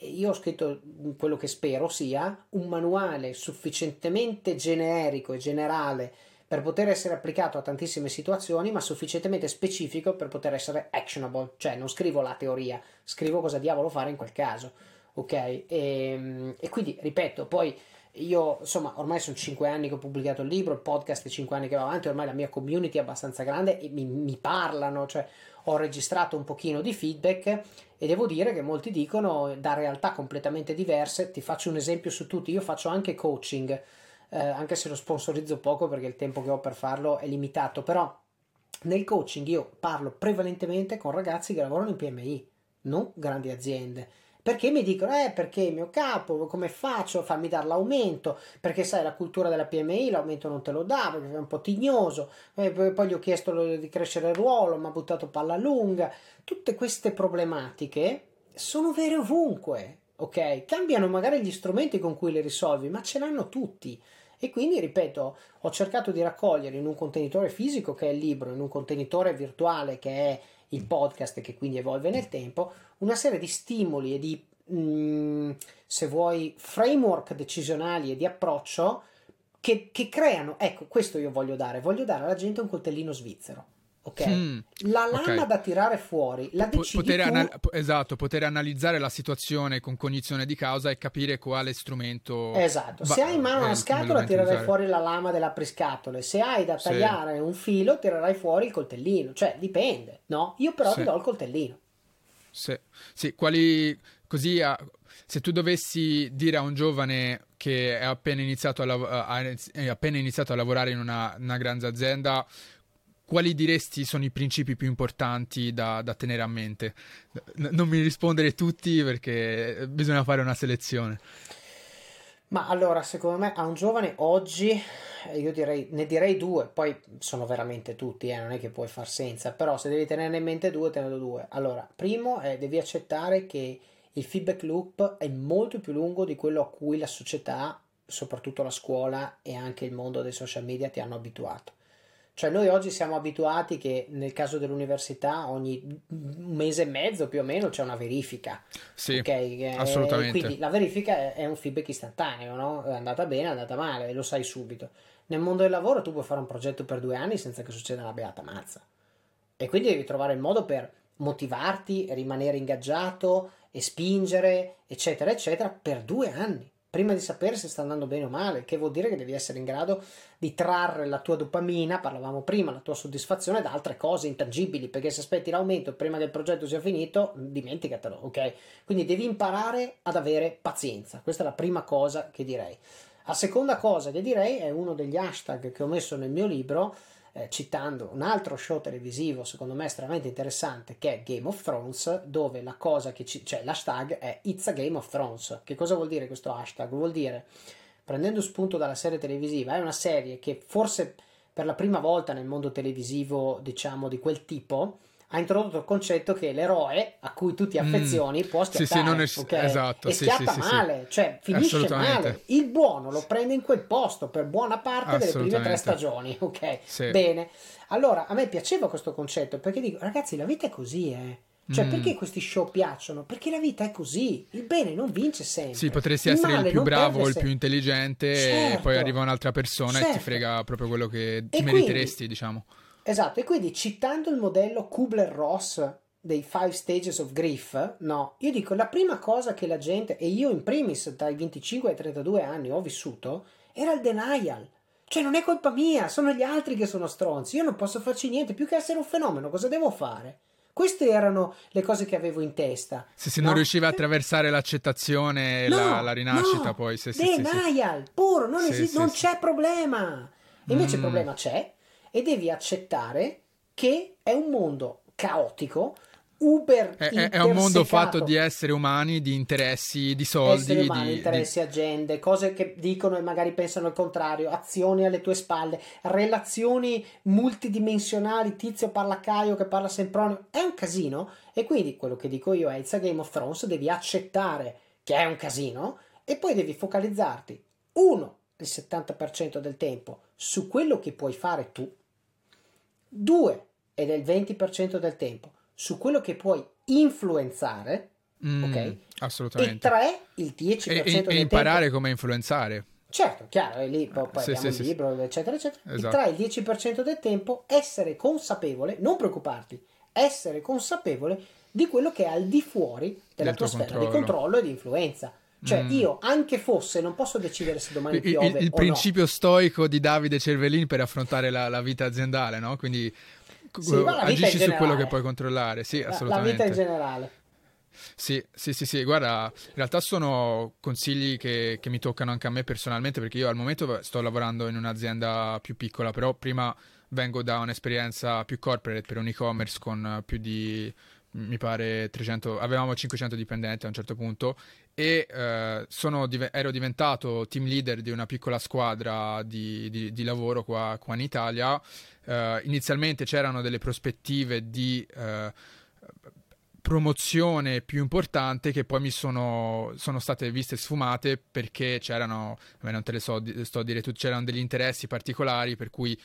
Io ho scritto quello che spero sia un manuale sufficientemente generico e generale per poter essere applicato a tantissime situazioni, ma sufficientemente specifico per poter essere actionable, cioè non scrivo la teoria, scrivo cosa diavolo fare in quel caso. Ok? E, e quindi, ripeto, poi io, insomma, ormai sono 5 anni che ho pubblicato il libro, il podcast è 5 anni che va avanti, ormai la mia community è abbastanza grande e mi, mi parlano, cioè ho registrato un pochino di feedback e devo dire che molti dicono da realtà completamente diverse. Ti faccio un esempio su tutti, io faccio anche coaching, eh, anche se lo sponsorizzo poco perché il tempo che ho per farlo è limitato, però nel coaching io parlo prevalentemente con ragazzi che lavorano in PMI, non grandi aziende perché mi dicono, eh, perché il mio capo, come faccio a farmi dare l'aumento? Perché sai, la cultura della PMI l'aumento non te lo dà, perché è un po' tignoso. Eh, poi gli ho chiesto di crescere il ruolo, mi ha buttato palla lunga. Tutte queste problematiche sono vere ovunque, ok? Cambiano magari gli strumenti con cui le risolvi, ma ce l'hanno tutti. E quindi, ripeto, ho cercato di raccogliere in un contenitore fisico che è il libro, in un contenitore virtuale che è il podcast che quindi evolve nel tempo, una serie di stimoli e di, mh, mm, se vuoi, framework decisionali e di approccio che, che, creano, ecco, questo io voglio dare, voglio dare alla gente un coltellino svizzero. Ok, mm, la lama okay. da tirare fuori la decidi poter tu... anal- esatto, poter analizzare la situazione con cognizione di causa e capire quale strumento. Esatto, va- se hai in mano una scatola tirerai usare. fuori la lama dell'apriscatole, se hai da tagliare sì. un filo tirerai fuori il coltellino, cioè dipende, no? Io però sì. ti do il coltellino. Sì, sì. quali così a... se tu dovessi dire a un giovane che è appena iniziato a, lav- è appena iniziato a lavorare in una, una grande azienda quali diresti sono i principi più importanti da, da tenere a mente? N- non mi rispondere tutti perché bisogna fare una selezione. Ma allora, secondo me a un giovane oggi, eh, io direi, ne direi due, poi sono veramente tutti, eh, non è che puoi far senza, però se devi tenerne in mente due, tenendo due. Allora, primo è devi accettare che il feedback loop è molto più lungo di quello a cui la società, soprattutto la scuola e anche il mondo dei social media ti hanno abituato. Cioè noi oggi siamo abituati che nel caso dell'università ogni mese e mezzo più o meno c'è una verifica. Sì, okay? assolutamente. Quindi la verifica è un feedback istantaneo, no? È andata bene, è andata male, lo sai subito. Nel mondo del lavoro tu puoi fare un progetto per due anni senza che succeda una beata mazza. E quindi devi trovare il modo per motivarti, rimanere ingaggiato e spingere, eccetera, eccetera, per due anni prima di sapere se sta andando bene o male, che vuol dire che devi essere in grado di trarre la tua dopamina, parlavamo prima, la tua soddisfazione da altre cose intangibili, perché se aspetti l'aumento prima che il progetto sia finito, dimenticatelo, ok? Quindi devi imparare ad avere pazienza, questa è la prima cosa che direi. La seconda cosa che direi è uno degli hashtag che ho messo nel mio libro, eh, citando un altro show televisivo secondo me estremamente interessante che è Game of Thrones dove la cosa che ci, cioè l'hashtag è It's a Game of Thrones che cosa vuol dire questo hashtag? vuol dire prendendo spunto dalla serie televisiva è una serie che forse per la prima volta nel mondo televisivo diciamo di quel tipo ha introdotto il concetto che l'eroe a cui tu ti mm. affezioni mm. può schiattare sì, sì, non è... okay? esatto, e sì, schiatta male, cioè finisce male. Il buono lo prende in quel posto per buona parte delle prime tre stagioni, ok? Bene. Allora, a me piaceva questo concetto perché dico, ragazzi, la vita è così, eh. Cioè, Mm. perché questi show piacciono? Perché la vita è così. Il bene non vince sempre. Sì, potresti Il essere il più bravo, il più intelligente, e Certo. poi arriva un'altra persona e ti Certo. frega proprio quello che ti E meriteresti, quindi- diciamo. Esatto, e quindi citando il modello Kubler-Ross dei Five Stages of Grief, no, io dico la prima cosa che la gente, e io in primis dai 25 ai 32 anni ho vissuto, era il denial. Cioè non è colpa mia, sono gli altri che sono stronzi, io non posso farci niente, più che essere un fenomeno, cosa devo fare? Queste erano le cose che avevo in testa. Se, se no? non riuscivi a attraversare l'accettazione e No, la, la rinascita, no, poi sì, sì, sì, sì. denial, puro, non, sì, non c'è problema. E invece il Mm. problema c'è e devi accettare che è un mondo caotico, uber È, è- un mondo fatto di esseri umani, di interessi, di soldi, esseri umani, di- interessi, agende, cose che dicono e magari pensano il contrario, azioni alle tue spalle, relazioni multidimensionali, tizio parla Caio che parla Sempronio, è un casino. E quindi quello che dico io è it's a Game of Thrones, devi accettare che è un casino e poi devi focalizzarti, uno, il 70% del tempo su quello che puoi fare tu, due, ed è il 20% del tempo, su quello che puoi influenzare, Mm, ok? e Assolutamente. tre, il 10% E, e- del e imparare tempo. come influenzare. Certo, chiaro, e lì poi, Sì, abbiamo sì, il sì, libro, eccetera, eccetera. Esatto. Il 3, il 10% del tempo, essere consapevole, non preoccuparti, essere consapevole di quello che è al di fuori della Del tua sfera controllo. di controllo e di influenza. Cioè, Mm. io, anche fosse, non posso decidere se domani Il, piove il- il principio stoico di Davide Cervellin per affrontare la, la vita aziendale, no? Quindi Sì, agisci su quello che puoi controllare. Sì, no. La, assolutamente. vita in generale. Sì, sì, sì, sì, guarda, in realtà sono consigli che, che mi toccano anche a me personalmente perché io al momento sto lavorando in un'azienda più piccola, però prima vengo da un'esperienza più corporate per un e-commerce con più di, mi pare, 300, avevamo 500 dipendenti a un certo punto e eh, sono ero diventato team leader di una piccola squadra di, di- di lavoro qua, qua in Italia. Eh, inizialmente c'erano delle prospettive di... eh, promozione più importante che poi mi sono, sono state viste sfumate perché c'erano, non te le so, sto a dire tutti, c'erano degli interessi particolari per cui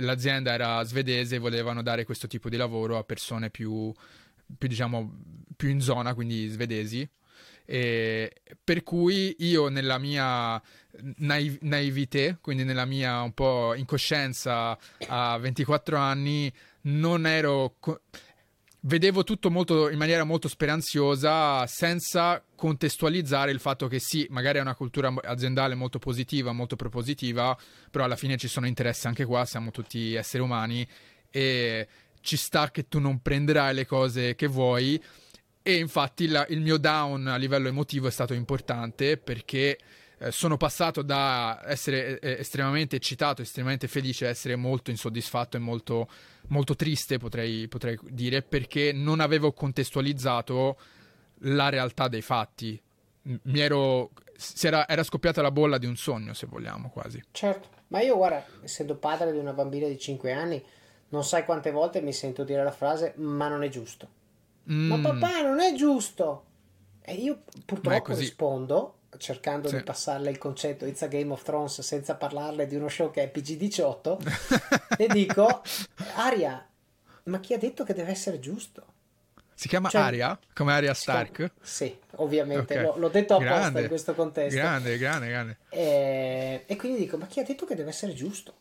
l'azienda era svedese e volevano dare questo tipo di lavoro a persone più, più diciamo, più in zona, quindi svedesi. E per cui io nella mia naiv- naivete, quindi nella mia un po' incoscienza a 24 anni, non ero... co- vedevo tutto molto, in maniera molto speranziosa senza contestualizzare il fatto che sì, magari è una cultura aziendale molto positiva, molto propositiva, però alla fine ci sono interessi anche qua, siamo tutti esseri umani e ci sta che tu non prenderai le cose che vuoi e infatti la- il mio down a livello emotivo è stato importante perché eh, sono passato da essere eh, estremamente eccitato, estremamente felice a essere molto insoddisfatto e molto, molto triste, potrei, potrei dire, perché non avevo contestualizzato la realtà dei fatti. Ero, era, era scoppiata la bolla di un sogno, se vogliamo, quasi. Certo, ma io guarda, essendo padre di una bambina di 5 anni, non sai quante volte mi sento dire la frase ma non è giusto. Ma Mm, papà non è giusto. E io Ma purtroppo rispondo cercando Sì. di passarle il concetto It's a Game of Thrones senza parlarle di uno show che è PG18 e dico Aria, ma chi ha detto che deve essere giusto? si chiama Cioè- Aria, come Aria Stark. Sì, ovviamente, Ok. l'ho, l'ho detto apposta Grande, in questo contesto. Grande, grande, grande. E, e quindi dico, ma chi ha detto che deve essere giusto?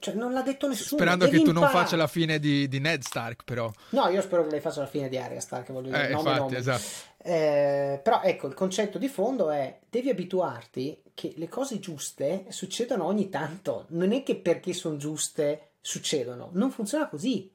Cioè, non l'ha detto nessuno. Sperando che tu non faccia la fine di, di Ned Stark, però. No, io spero che lei faccia la fine di Arya Stark, voglio dire, Eh, nome, infatti, nome. esatto. Eh, però ecco, il concetto di fondo è devi abituarti che le cose giuste succedono ogni tanto, non è che perché sono giuste succedono, non funziona così,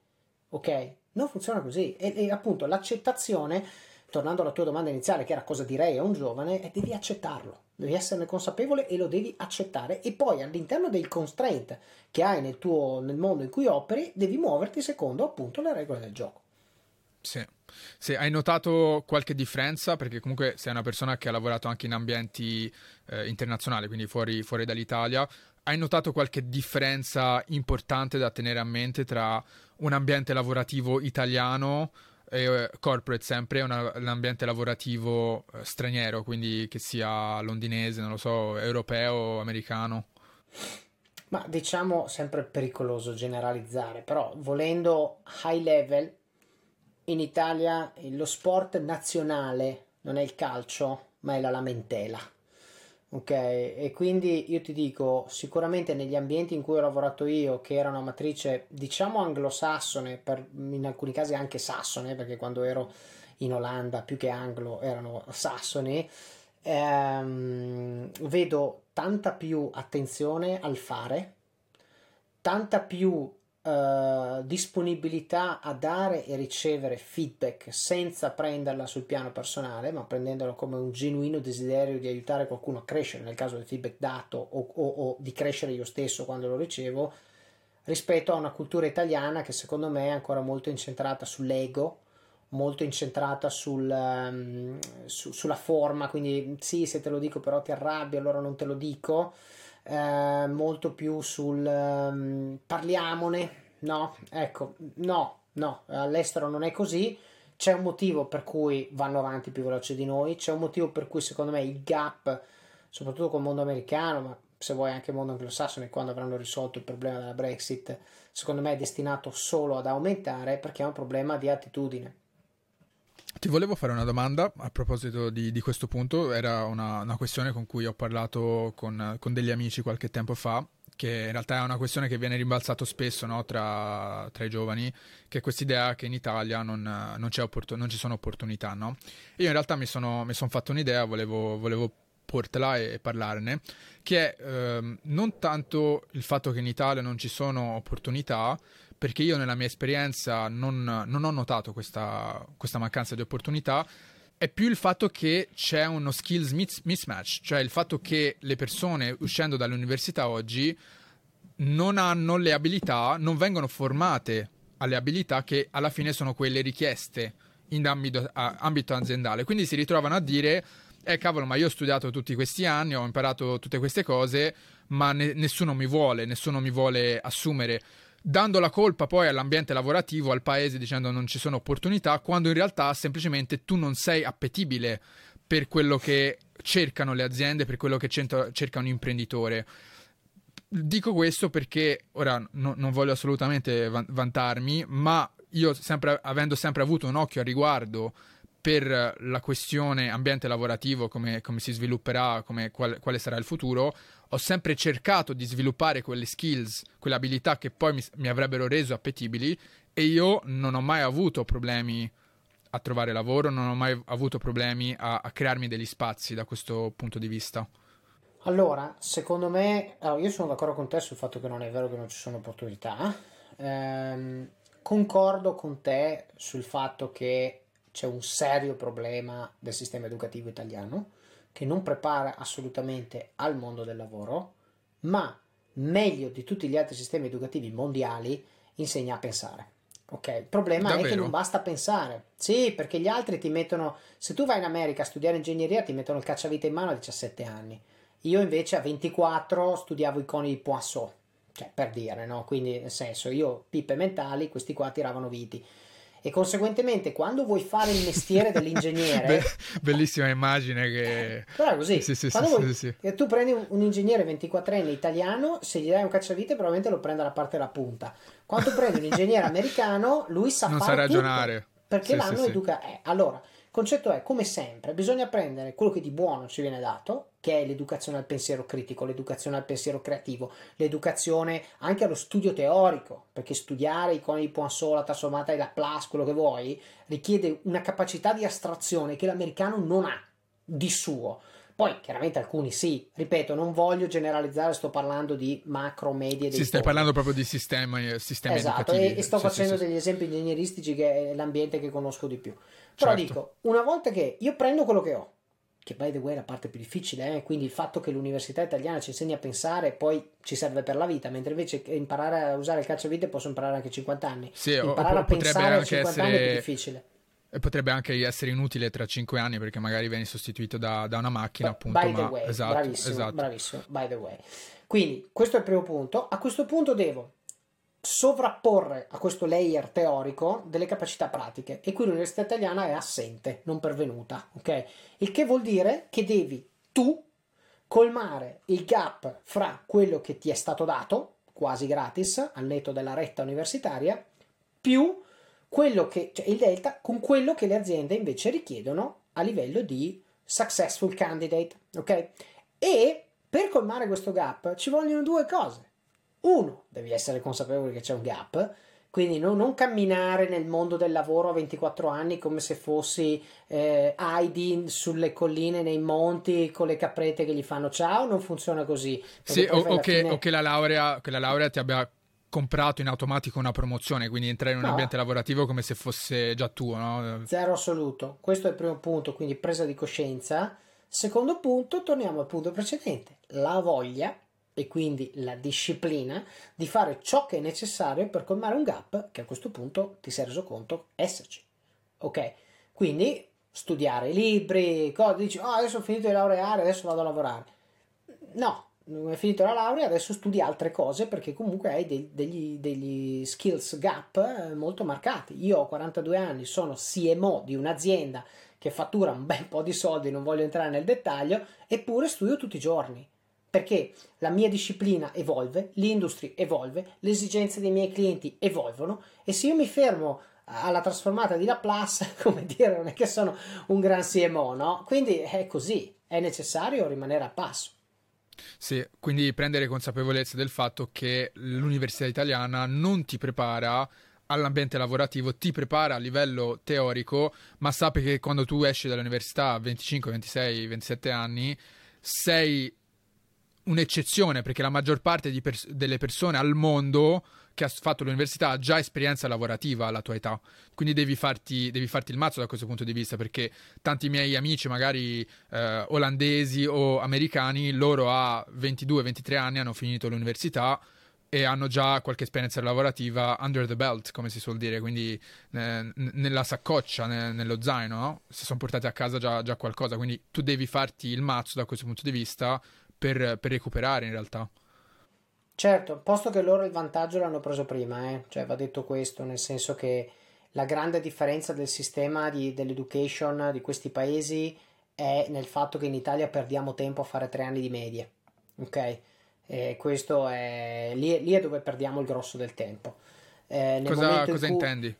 ok? Non funziona così e, e appunto l'accettazione, tornando alla tua domanda iniziale che era cosa direi a un giovane, è devi accettarlo, devi esserne consapevole e lo devi accettare e poi all'interno del constraint che hai nel tuo nel mondo in cui operi, devi muoverti secondo appunto le regole del gioco. Sì. Se hai notato qualche differenza, perché comunque sei una persona che ha lavorato anche in ambienti eh, internazionali, quindi fuori, fuori dall'Italia, hai notato qualche differenza importante da tenere a mente tra un ambiente lavorativo italiano, eh, corporate sempre, una- un ambiente lavorativo eh, straniero, quindi che sia londinese, non lo so, europeo, americano? Ma diciamo sempre pericoloso generalizzare, però volendo high level, in Italia lo sport nazionale non è il calcio, ma è la lamentela. Ok, e quindi io ti dico, sicuramente negli ambienti in cui ho lavorato io, che era una matrice diciamo anglosassone, per, in alcuni casi anche sassone, perché quando ero in Olanda più che anglo erano sassoni, ehm, vedo tanta più attenzione al fare, tanta più eh, disponibilità a dare e ricevere feedback senza prenderla sul piano personale, ma prendendolo come un genuino desiderio di aiutare qualcuno a crescere nel caso del feedback dato o, o, o di crescere io stesso quando lo ricevo, rispetto a una cultura italiana che secondo me è ancora molto incentrata sull'ego, molto incentrata sul, um, su, sulla forma, quindi sì, se te lo dico però ti arrabbi, allora non te lo dico eh, molto più sul um, parliamone, no? Ecco, no, no, all'estero non è così. C'è un motivo per cui vanno avanti più veloce di noi, c'è un motivo per cui secondo me il gap, soprattutto col mondo americano, ma se vuoi anche il mondo anglosassone, quando avranno risolto il problema della Brexit, secondo me è destinato solo ad aumentare perché è un problema di attitudine ti volevo fare una domanda a proposito di, di questo punto, era una, una, questione con cui ho parlato con, con, degli amici qualche tempo fa, che in realtà è una questione che viene rimbalzato spesso no, tra, tra, i giovani, che è questa idea che in Italia non, non, opport- non ci sono opportunità. No? Io in realtà mi sono, mi sono fatto un'idea, volevo, volevo portela e parlarne, che è ehm, non tanto il fatto che in Italia non ci sono opportunità, perché io nella mia esperienza non, non ho notato questa, questa, mancanza di opportunità, è più il fatto che c'è uno skills mismatch, cioè il fatto che le persone uscendo dall'università oggi non hanno le abilità, non vengono formate alle abilità che alla fine sono quelle richieste in ambito, a, ambito aziendale. Quindi si ritrovano a dire eh cavolo, ma io ho studiato tutti questi anni, ho imparato tutte queste cose, ma ne- nessuno mi vuole, nessuno mi vuole assumere dando la colpa poi all'ambiente lavorativo, al paese, dicendo non ci sono opportunità, quando in realtà semplicemente tu non sei appetibile per quello che cercano le aziende, per quello che cerca un imprenditore. Dico questo perché ora no, non voglio assolutamente vantarmi, ma io sempre, avendo sempre avuto un occhio a riguardo per la questione ambiente lavorativo, come, come si svilupperà, come, qual, quale sarà il futuro, ho sempre cercato di sviluppare quelle skills, quelle abilità che poi mi, mi avrebbero reso appetibili e io non ho mai avuto problemi a trovare lavoro, non ho mai avuto problemi a, a crearmi degli spazi da questo punto di vista. Allora, secondo me, allora io sono d'accordo con te sul fatto che non è vero che non ci sono opportunità. Ehm, concordo con te sul fatto che c'è un serio problema del sistema educativo italiano che non prepara assolutamente al mondo del lavoro, ma meglio di tutti gli altri sistemi educativi mondiali insegna a pensare. Ok, il problema Davvero? è che non basta pensare. Sì, perché gli altri ti mettono. Se tu vai in America a studiare ingegneria, ti mettono il cacciavite in mano a 17 anni. Io invece a 24 studiavo i coni di Poisson, cioè per dire, no? Quindi, nel senso, io pippe mentali, questi qua tiravano viti e conseguentemente quando vuoi fare il mestiere dell'ingegnere Be- bellissima immagine che però è così. Sì, sì, sì, vuoi... sì, tu prendi un, un ingegnere 24enne italiano se gli dai un cacciavite probabilmente lo prende alla parte della punta. Quando prendi un ingegnere americano lui sa non fare sa ragionare. tutto, perché l'hanno educato eh, allora concetto è, come sempre, bisogna prendere quello che di buono ci viene dato, che è l'educazione al pensiero critico, l'educazione al pensiero creativo, l'educazione anche allo studio teorico, perché studiare i coni di Poinsot, la trasformata e la Laplace, quello che vuoi, richiede una capacità di astrazione che l'americano non ha di suo. Poi chiaramente alcuni sì, ripeto, non voglio generalizzare, sto parlando di macro, medie. Sì, stai parlando proprio di sistema, eh, sistemi esatto. E, e sto sì, facendo sì, degli esempi ingegneristici che è l'ambiente che conosco di più. Però certo. dico, una volta che io prendo quello che ho, che by the way è la parte più difficile, eh? quindi il fatto che l'università italiana ci insegna a pensare poi ci serve per la vita, mentre invece imparare a usare il cacciavite posso imparare anche a 50 anni. Sì, imparare a pensare a 50 essere... anni è più difficile. E potrebbe anche essere inutile tra 5 anni perché magari vieni sostituito da, da una macchina, appunto. By ma... the way, esatto, bravissimo, esatto. bravissimo, by the way. Quindi questo è il primo punto. A questo punto devo sovrapporre a questo layer teorico delle capacità pratiche e qui l'università italiana è assente, non pervenuta, ok? Il che vuol dire che devi tu colmare il gap fra quello che ti è stato dato, quasi gratis, al netto della retta universitaria, più quello che, cioè il delta con quello che le aziende invece richiedono a livello di successful candidate, ok? E per colmare questo gap ci vogliono due cose. Uno, devi essere consapevole che c'è un gap, quindi no, non camminare nel mondo del lavoro a 24 anni come se fossi eh, Heidi sulle colline, nei monti, con le caprette che gli fanno ciao, non funziona così. Sì, o, o, che, fine... o che, la laurea, che la laurea ti abbia comprato in automatico una promozione, quindi entrare in un no. ambiente lavorativo come se fosse già tuo, no? Zero assoluto. Questo è il primo punto, quindi presa di coscienza. Secondo punto, torniamo al punto precedente, la voglia e quindi la disciplina di fare ciò che è necessario per colmare un gap che a questo punto ti sei reso conto esserci. Ok? Quindi studiare libri, cose, dici, oh, adesso ho finito di laureare, adesso vado a lavorare. No, non hai finito la laurea, adesso studi altre cose perché comunque hai dei, degli, degli, skills gap eh, molto marcati. Io ho 42 anni, sono CMO di un'azienda che fattura un bel po' di soldi, non voglio entrare nel dettaglio, eppure studio tutti i giorni perché la mia disciplina evolve, l'industria evolve, le esigenze dei miei clienti evolvono e se io mi fermo alla trasformata di Laplace, come dire, non è che sono un gran CMO, no? Quindi è così, è necessario rimanere a passo. Sì, quindi prendere consapevolezza del fatto che l'università italiana non ti prepara all'ambiente lavorativo, ti prepara a livello teorico, ma sappi che quando tu esci dall'università a 25, 26, 27 anni, sei un'eccezione perché la maggior parte pers- delle persone al mondo che ha fatto l'università ha già esperienza lavorativa alla tua età, quindi devi farti, devi farti il mazzo da questo punto di vista perché tanti miei amici magari eh, olandesi o americani, loro a 22-23 anni hanno finito l'università e hanno già qualche esperienza lavorativa under the belt, come si suol dire, quindi eh, nella saccoccia, ne- nello zaino, no? si sono portati a casa già, già qualcosa, quindi tu devi farti il mazzo da questo punto di vista per, per recuperare in realtà. Certo, posto che loro il vantaggio l'hanno preso prima, eh? cioè va detto questo, nel senso che la grande differenza del sistema di, dell'education di questi paesi è nel fatto che in Italia perdiamo tempo a fare tre anni di media, ok? E questo è lì, lì, è dove perdiamo il grosso del tempo. Eh, cosa, cosa in cui... intendi?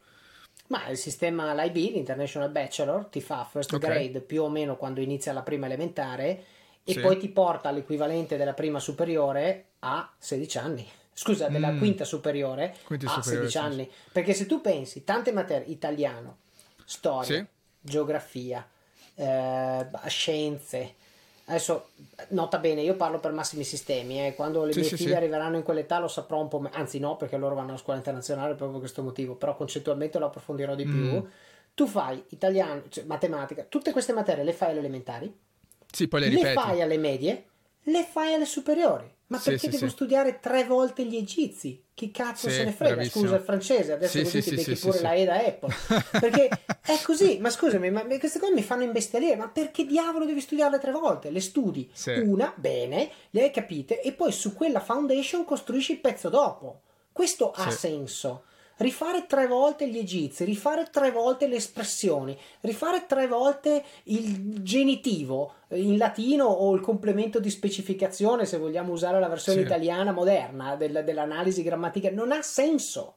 Ma il sistema l'IB, l'International Bachelor, ti fa first okay. grade più o meno quando inizia la prima elementare e sì. poi ti porta all'equivalente della prima superiore a 16 anni. Scusa, della mm. quinta superiore quinta a superiore, 16 anni. Sì. Perché se tu pensi, tante materie, italiano, storia, sì. geografia, eh, scienze, adesso nota bene, io parlo per massimi sistemi, eh. quando le mie figlie arriveranno in quell'età lo saprò un po', me- anzi no, perché loro vanno a scuola internazionale proprio per questo motivo, però concettualmente lo approfondirò di più. Mm. Tu fai italiano, cioè, matematica, tutte queste materie le fai alle elementari, sì, poi le, le fai alle medie, le fai alle superiori. Ma sì, perché sì, devo sì. studiare tre volte gli egizi? Chi cazzo se ne frega? Bravissimo. Scusa il francese, adesso così ti becchi pure la E da Apple. Perché è così, ma scusami, ma queste cose mi fanno imbestialire. Ma perché diavolo devi studiarle tre volte? Le studi una, bene, le hai capite, e poi su quella foundation costruisci il pezzo dopo. Questo ha senso rifare tre volte gli egizi, rifare tre volte le espressioni, rifare tre volte il genitivo in latino o il complemento di specificazione, se vogliamo usare la versione sì. italiana moderna del, dell'analisi grammaticale, non ha senso.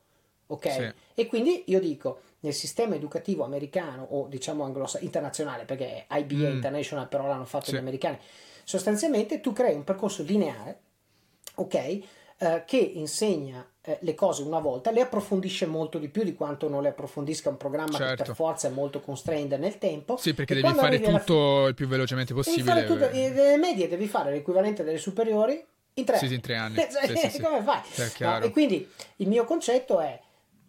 Ok? Sì. E quindi io dico, nel sistema educativo americano o diciamo anglosassone internazionale, perché IBA mm. International però l'hanno fatto sì. gli americani, sostanzialmente tu crei un percorso lineare, ok? Eh, che insegna eh, le cose una volta, le approfondisce molto di più di quanto non le approfondisca un programma certo. che per certo. forza è molto constrained nel tempo. Sì, perché devi fare tutto fi- il più velocemente possibile. Devi fare tutto, nelle medie devi fare l'equivalente delle superiori in tre, sì, in tre anni. sì, sì, sì. Come fai? No, e quindi il mio concetto è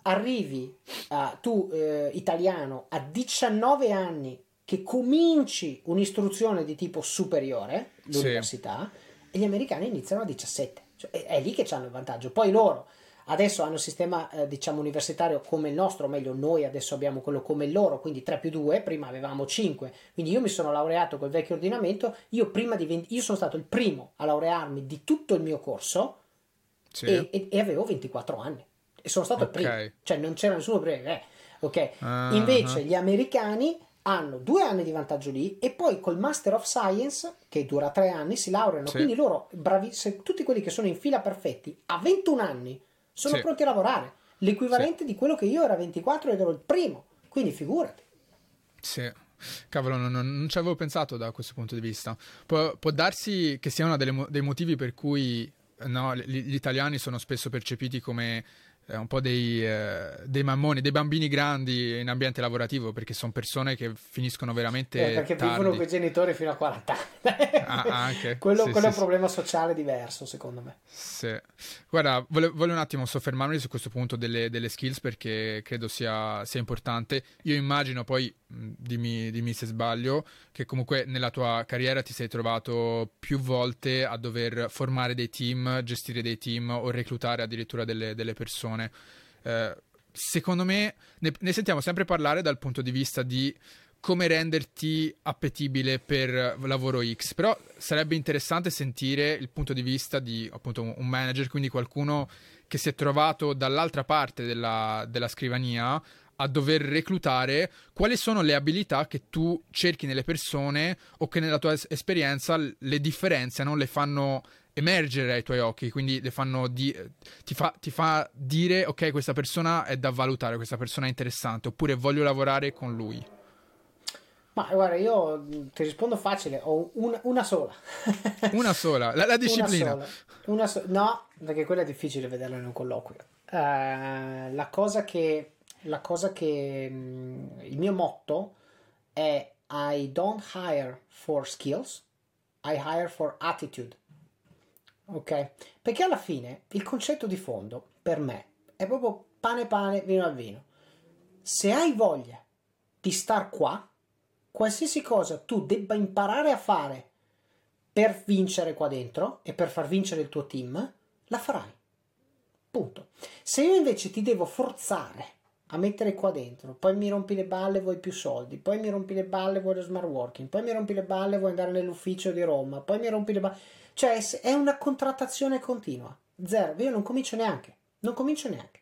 arrivi a, tu eh, italiano a 19 anni che cominci un'istruzione di tipo superiore, l'università, e gli americani iniziano a 17. Cioè, è, è lì che hanno il vantaggio. Poi loro Adesso hanno un sistema, eh, diciamo, universitario come il nostro, o meglio, noi adesso abbiamo quello come il loro, quindi 3 più 2, prima avevamo 5. Quindi io mi sono laureato col vecchio ordinamento, io, prima di 20, io sono stato il primo a laurearmi di tutto il mio corso sì. e, e, e, avevo 24 anni. E sono stato okay. il primo, cioè non c'era nessuno prima. Eh, ok. Uh-huh. Invece gli americani hanno due anni di vantaggio lì e poi col Master of Science, che dura tre anni, si laureano. Sì. Quindi loro, bravi, tutti quelli che sono in fila perfetti, a 21 anni sono sì. pronti a lavorare. l'equivalente sì. di quello che io era 24 ed ero il primo, quindi figurati. Sì. Cavolo, non, non, ci avevo pensato da questo punto di vista. Può, può darsi che sia uno delle, dei motivi per cui no, gli, gli italiani sono spesso percepiti come un po' dei, eh, dei, mammoni, dei bambini grandi in ambiente lavorativo perché sono persone che finiscono veramente. Eh, perché tardi. vivono con i genitori fino a 40 anni. Ah, anche. quello, sì, quello sì, è un problema sociale diverso, secondo me. Sì. Guarda, volevo, volevo, un attimo soffermarmi su questo punto delle, delle skills perché credo sia, sia, importante. Io immagino poi, dimmi, dimmi se sbaglio, che comunque nella tua carriera ti sei trovato più volte a dover formare dei team, gestire dei team o reclutare addirittura delle, delle persone. Eh, secondo me ne, ne, sentiamo sempre parlare dal punto di vista di come renderti appetibile per lavoro X, però sarebbe interessante sentire il punto di vista di appunto un manager, quindi qualcuno che si è trovato dall'altra parte della, della scrivania a dover reclutare quali sono le abilità che tu cerchi nelle persone o che nella tua esperienza le differenziano, le fanno emergere ai tuoi occhi, quindi le fanno di- ti, fa, ti fa dire ok questa persona è da valutare, questa persona è interessante, oppure voglio lavorare con lui. Ma guarda, io ti rispondo facile, ho una, una sola. una sola, la, la disciplina. Una sola. Una so- no, perché quella è difficile vederla in un colloquio. Uh, la cosa che, la cosa che um, il mio motto è I don't hire for skills, I hire for attitude. Ok? Perché alla fine il concetto di fondo per me è proprio pane pane, vino al vino. Se hai voglia di star qua, qualsiasi cosa tu debba imparare a fare per vincere qua dentro e per far vincere il tuo team, la farai. Punto. Se io invece ti devo forzare a mettere qua dentro, poi mi rompi le balle, vuoi più soldi, poi mi rompi le balle, vuoi lo smart working, poi mi rompi le balle, vuoi andare nell'ufficio di Roma, poi mi rompi le balle. Cioè è una contrattazione continua. Zero. Io non comincio neanche. Non comincio neanche.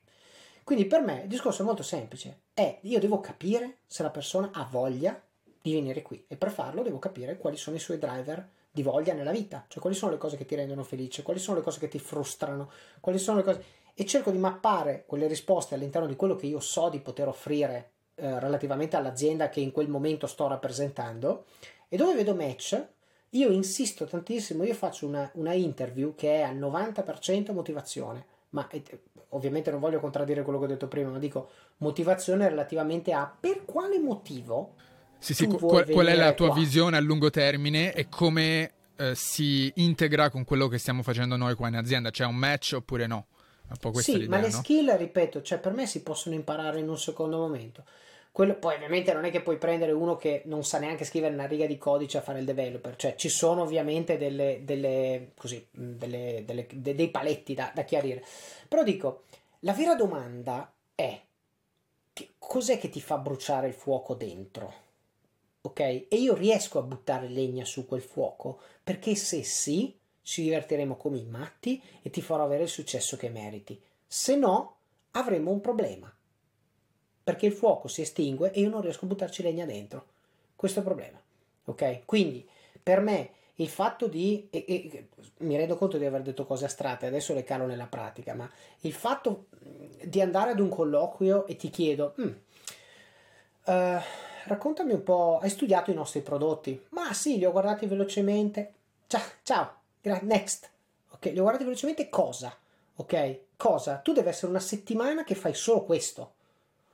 Quindi per me il discorso è molto semplice. È io devo capire se la persona ha voglia di venire qui e per farlo devo capire quali sono i suoi driver di voglia nella vita, cioè quali sono le cose che ti rendono felice, quali sono le cose che ti frustrano, quali sono le cose e cerco di mappare quelle risposte all'interno di quello che io so di poter offrire eh, relativamente all'azienda che in quel momento sto rappresentando e dove vedo match io insisto tantissimo, io faccio una, una interview che è al 90% motivazione, ma eh, ovviamente non voglio contraddire quello che ho detto prima, ma dico motivazione relativamente a per quale motivo sì, sì, qual, qual, è la tua qua. visione a lungo termine e come eh, si integra con quello che stiamo facendo noi qua in azienda? C'è un match oppure no? Sì, ma le no? skill, ripeto, cioè per me si possono imparare in un secondo momento. Quello, poi ovviamente non è che puoi prendere uno che non sa neanche scrivere una riga di codice a fare il developer, cioè ci sono ovviamente delle, delle, così, delle, delle, dei paletti da, da chiarire. Però dico, la vera domanda è che cos'è che ti fa bruciare il fuoco dentro? ok? E io riesco a buttare legna su quel fuoco perché se sì, ci divertiremo come i matti e ti farò avere il successo che meriti. Se no, avremo un problema. Perché il fuoco si estingue e io non riesco a buttarci legna dentro. Questo è il problema. Ok? Quindi, per me, il fatto di. E, e, mi rendo conto di aver detto cose astratte, adesso le calo nella pratica, ma il fatto di andare ad un colloquio e ti chiedo. Mm, uh, raccontami un po', hai studiato i nostri prodotti? Ma sì, li ho guardati velocemente. Ciao, ciao, next. Ok, li ho guardati velocemente cosa? Ok, cosa? Tu devi essere una settimana che fai solo questo.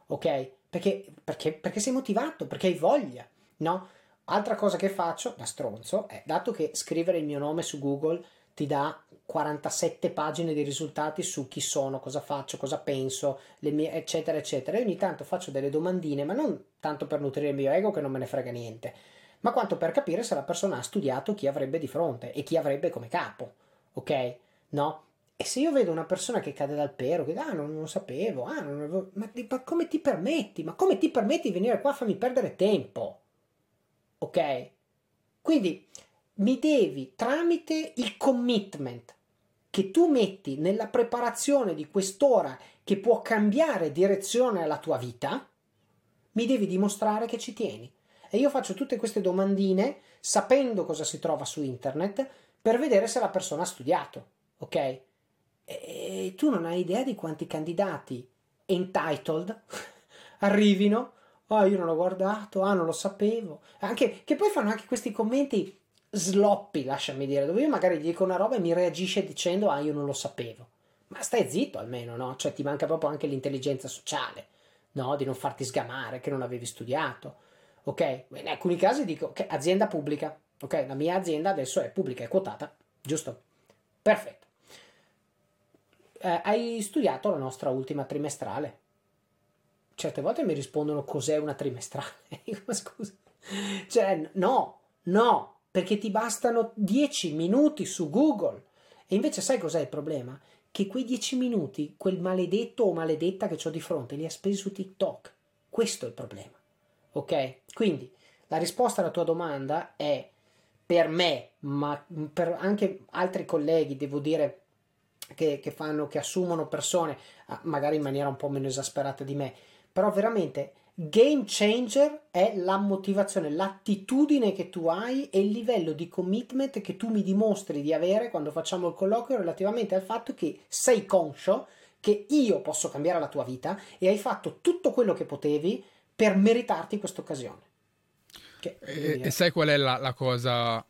Ok? Perché, perché, perché sei motivato, perché hai voglia, no? Altra cosa che faccio da stronzo è, dato che scrivere il mio nome su Google ti dà 47 pagine di risultati su chi sono, cosa faccio, cosa penso, mie, eccetera, eccetera. E ogni tanto faccio delle domandine, ma non tanto per nutrire il mio ego che non me ne frega niente, ma quanto per capire se la persona ha studiato chi avrebbe di fronte e chi avrebbe come capo. Ok? No? E se io vedo una persona che cade dal pero, che ah, non, non sapevo, ah, non avevo, ma, ma come ti permetti? Ma come ti permetti di venire qua a farmi perdere tempo? Ok? Quindi mi devi tramite il commitment che tu metti nella preparazione di quest'ora che può cambiare direzione alla tua vita, mi devi dimostrare che ci tieni. E io faccio tutte queste domandine sapendo cosa si trova su internet per vedere se la persona ha studiato, ok? E tu non hai idea di quanti candidati entitled arrivino, oh io non l'ho guardato, ah non lo sapevo, anche, che poi fanno anche questi commenti sloppy, lasciami dire, dove io magari gli dico una roba e mi reagisce dicendo ah io non lo sapevo. Ma stai zitto almeno, no? Cioè ti manca proprio anche l'intelligenza sociale, no? Di non farti sgamare, che non avevi studiato. Ok? In alcuni casi dico che okay, azienda pubblica, ok? La mia azienda adesso è pubblica, è quotata, giusto? Perfetto. Eh, hai studiato la nostra ultima trimestrale? Certe volte mi rispondono cos'è una trimestrale. Ma scusa. Cioè, no, no, perché ti bastano 10 minuti su Google. E invece sai cos'è il problema? Che quei 10 minuti, quel maledetto o maledetta che ho di fronte, li ha spesi su TikTok. Questo è il problema. Ok? Quindi la risposta alla tua domanda è per me, ma per anche altri colleghi, devo dire che, che fanno, che assumono persone, ah, magari in maniera un po' meno esasperata di me, però veramente game changer è la motivazione, l'attitudine che tu hai e il livello di commitment che tu mi dimostri di avere quando facciamo il colloquio relativamente al fatto che sei conscio che io posso cambiare la tua vita e hai fatto tutto quello che potevi per meritarti questa occasione. E, e, sai qual è la, la, cosa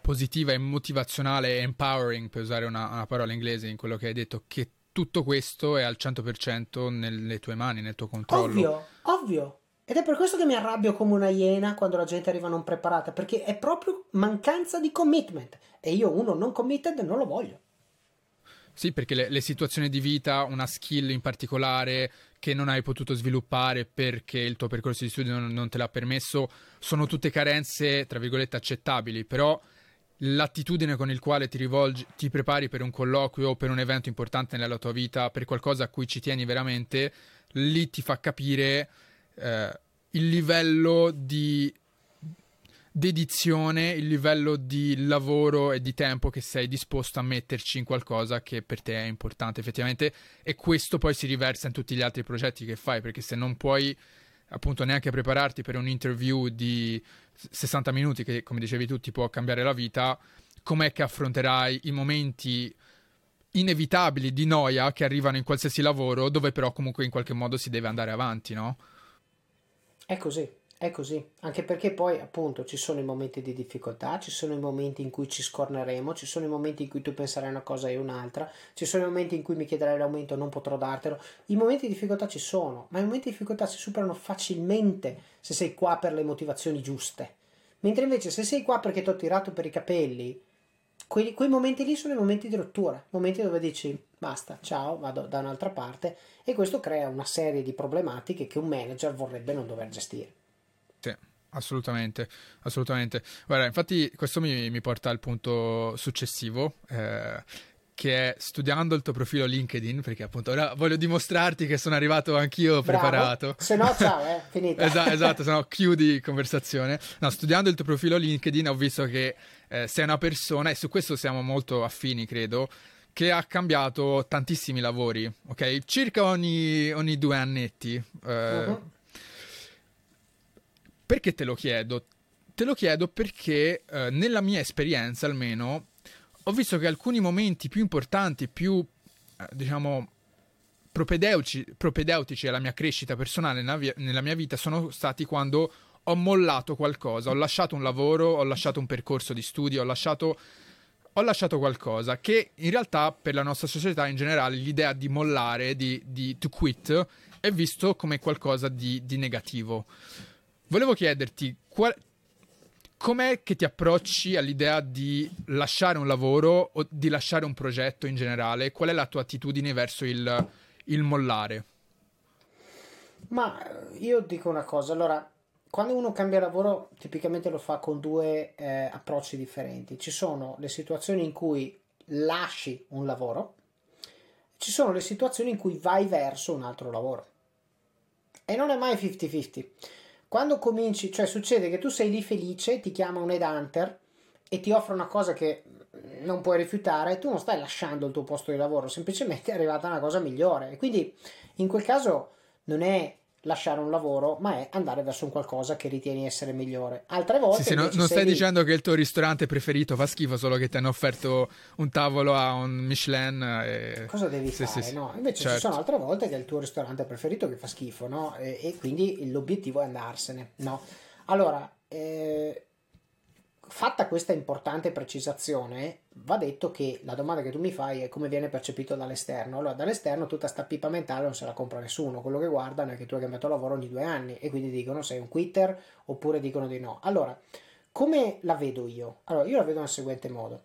positiva e motivazionale empowering, per usare una, una parola inglese in quello che hai detto, che tutto questo è al 100% nelle tue mani, nel tuo controllo. Ovvio, ovvio. Ed è per questo che mi arrabbio come una iena quando la gente arriva non preparata, perché è proprio mancanza di commitment. E io uno non committed non lo voglio. Sì, perché le, le, situazioni di vita, una skill in particolare che non hai potuto sviluppare perché il tuo percorso di studio non, non te l'ha permesso, sono tutte carenze, tra virgolette, accettabili, però l'attitudine con il quale ti rivolgi, ti prepari per un colloquio per un evento importante nella tua vita, per qualcosa a cui ci tieni veramente, lì ti fa capire eh, il livello di dedizione, il livello di lavoro e di tempo che sei disposto a metterci in qualcosa che per te è importante effettivamente e questo poi si riversa in tutti gli altri progetti che fai perché se non puoi appunto neanche prepararti per un interview di 60 minuti che come dicevi tu ti può cambiare la vita, com'è che affronterai i momenti inevitabili di noia che arrivano in qualsiasi lavoro dove però comunque in qualche modo si deve andare avanti, no? È così. È così, anche perché poi appunto ci sono i momenti di difficoltà, ci sono i momenti in cui ci scorneremo, ci sono i momenti in cui tu penserai una cosa e un'altra, ci sono i momenti in cui mi chiederai l'aumento e non potrò dartelo. I momenti di difficoltà ci sono, ma i momenti di difficoltà si superano facilmente se sei qua per le motivazioni giuste. Mentre invece se sei qua perché ti ho tirato per i capelli, quei, quei momenti lì sono i momenti di rottura, momenti dove dici basta, ciao, vado da un'altra parte e questo crea una serie di problematiche che un manager vorrebbe non dover gestire. Assolutamente, assolutamente. Guarda, infatti questo mi, mi porta al punto successivo, eh, che è studiando il tuo profilo LinkedIn, perché appunto ora voglio dimostrarti che sono arrivato anch'io Bravo. preparato. Se no, ciao, eh, finita. esatto, esatto, se no chiudi conversazione. No, studiando il tuo profilo LinkedIn ho visto che eh, sei una persona, e su questo siamo molto affini, credo, che ha cambiato tantissimi lavori, ok? Circa ogni, ogni due annetti. Eh, uh-huh perché te lo chiedo? Te lo chiedo perché eh, nella mia esperienza almeno ho visto che alcuni momenti più importanti, più eh, diciamo propedeutici, propedeutici, alla mia crescita personale nella, via, nella mia vita sono stati quando ho mollato qualcosa, ho lasciato un lavoro, ho lasciato un percorso di studio, ho lasciato, ho lasciato qualcosa che in realtà per la nostra società in generale l'idea di mollare, di, di to quit, è visto come qualcosa di, di negativo. Volevo chiederti qual... com'è che ti approcci all'idea di lasciare un lavoro o di lasciare un progetto in generale? Qual è la tua attitudine verso il, il mollare? Ma io dico una cosa, allora, quando uno cambia lavoro tipicamente lo fa con due eh, approcci differenti. Ci sono le situazioni in cui lasci un lavoro, ci sono le situazioni in cui vai verso un altro lavoro. E non è mai 50-50. Quando cominci, cioè succede che tu sei lì felice, ti chiama un headhunter e ti offre una cosa che non puoi rifiutare, tu non stai lasciando il tuo posto di lavoro, semplicemente è arrivata una cosa migliore. E quindi in quel caso non è lasciare un lavoro, ma è andare verso un qualcosa che ritieni essere migliore. Altre volte. Sì, sì, no, non stai lì... dicendo che il tuo ristorante preferito fa schifo, solo che ti hanno offerto un tavolo a un Michelin. E... Cosa devi sì, fare? Sì, no? Invece certo. ci sono altre volte che è il tuo ristorante preferito che fa schifo, no? E, e quindi l'obiettivo è andarsene, no? Allora. Eh fatta questa importante precisazione, va detto che la domanda che tu mi fai è come viene percepito dall'esterno. Allora, dall'esterno tutta sta pipa mentale non se la compra nessuno. Quello che guardano è che tu hai cambiato lavoro ogni due anni e quindi dicono sei un quitter oppure dicono di no. Allora, come la vedo io? Allora, io la vedo nel seguente modo.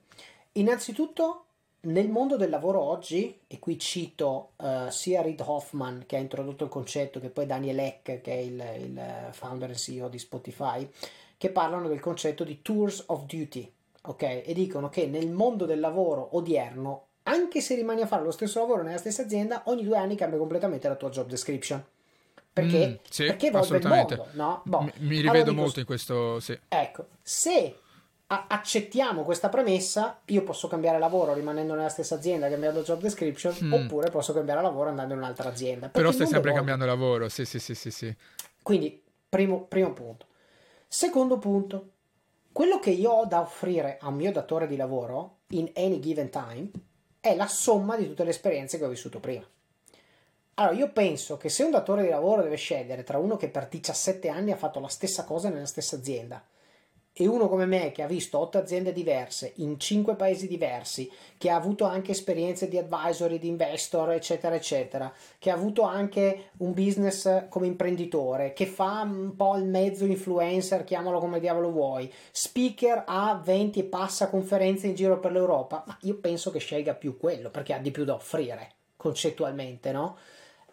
Innanzitutto, nel mondo del lavoro oggi, e qui cito uh, sia Reid Hoffman che ha introdotto il concetto, che poi Daniel Eck, che è il, il founder e CEO di Spotify, che parlano del concetto di tours of duty, ok? E dicono che nel mondo del lavoro odierno, anche se rimani a fare lo stesso lavoro nella stessa azienda, ogni due anni cambia completamente la tua job description. Perché, mm, sì, perché evolve il mondo, no? Boh. Mi, mi, rivedo allora molto in questo, sì. Ecco, se accettiamo questa premessa, io posso cambiare lavoro rimanendo nella stessa azienda, cambiando job description, mm. oppure posso cambiare lavoro andando in un'altra azienda. Però stai sempre evolve. cambiando lavoro, sì, sì, sì, sì, sì. Quindi, primo, primo punto. Secondo punto, quello che io ho da offrire a mio datore di lavoro in any given time è la somma di tutte le esperienze che ho vissuto prima. Allora, io penso che se un datore di lavoro deve scegliere tra uno che per 17 anni ha fatto la stessa cosa nella stessa azienda e uno come me che ha visto otto aziende diverse in cinque paesi diversi, che ha avuto anche esperienze di advisory, di investor, eccetera, eccetera, che ha avuto anche un business come imprenditore, che fa un po' il mezzo influencer, chiamalo come diavolo vuoi, speaker a 20 e passa conferenze in giro per l'Europa, ma io penso che scelga più quello perché ha di più da offrire concettualmente, no?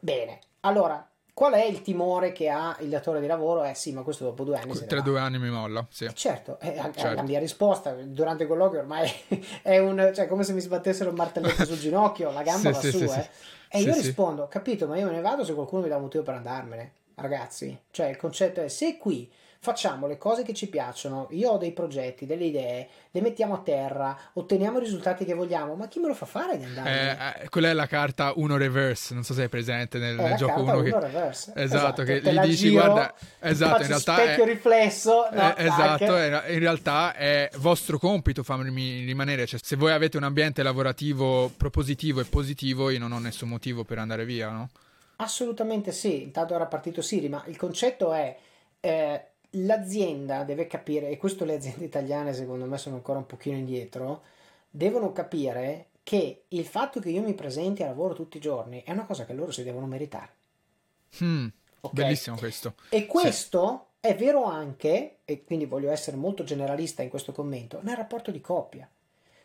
Bene, allora Qual è il timore che ha il datore di lavoro? Eh sì, ma questo dopo due anni. Tra due anni mi molla, sì. Certo, eh, certo. la mia risposta durante il colloquio ormai è un, cioè, come se mi sbattessero un martelletto sul ginocchio, la gamba sì, va sì, su, sì, eh. E io rispondo, capito, ma io me ne vado se qualcuno mi dà un motivo per andarmene, ragazzi. Cioè, il concetto è, se qui facciamo le cose che ci piacciono, io ho dei progetti, delle idee, le mettiamo a terra, otteniamo i risultati che vogliamo, ma chi me lo fa fare di andare? Eh, eh, quella è la carta 1 reverse, non so se è presente nel, nel gioco 1 che... reverse. Esatto, esatto che gli dici giro, guarda, esatto, in realtà specchio è... riflesso, no, eh, esatto, in realtà è vostro compito farmi rimanere, cioè se voi avete un ambiente lavorativo propositivo e positivo, io non ho nessun motivo per andare via, no? Assolutamente sì, intanto era partito Siri, ma il concetto è eh, l'azienda deve capire, e questo le aziende italiane secondo me sono ancora un pochino indietro, devono capire che il fatto che io mi presenti a lavoro tutti i giorni è una cosa che loro si devono meritare. Mm, okay? Bellissimo questo. E questo sì. è vero anche, e quindi voglio essere molto generalista in questo commento, nel rapporto di coppia.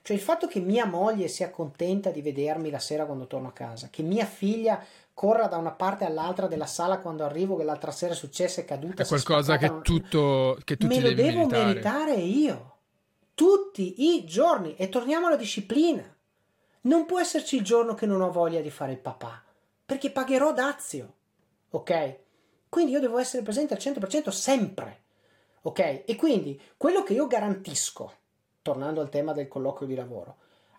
Cioè il fatto che mia moglie sia contenta di vedermi la sera quando torno a casa, che mia figlia corra da una parte all'altra della sala quando arrivo che l'altra sera è successo è caduta. È qualcosa che, tutto, che tu me lo devo meritare. meritare io. Tutti i giorni. E torniamo alla disciplina. Non può esserci il giorno che non ho voglia di fare il papà, perché pagherò dazio. Ok? Quindi io devo essere presente al 100% sempre. Ok? E quindi quello che io garantisco, tornando al tema del colloquio di lavoro,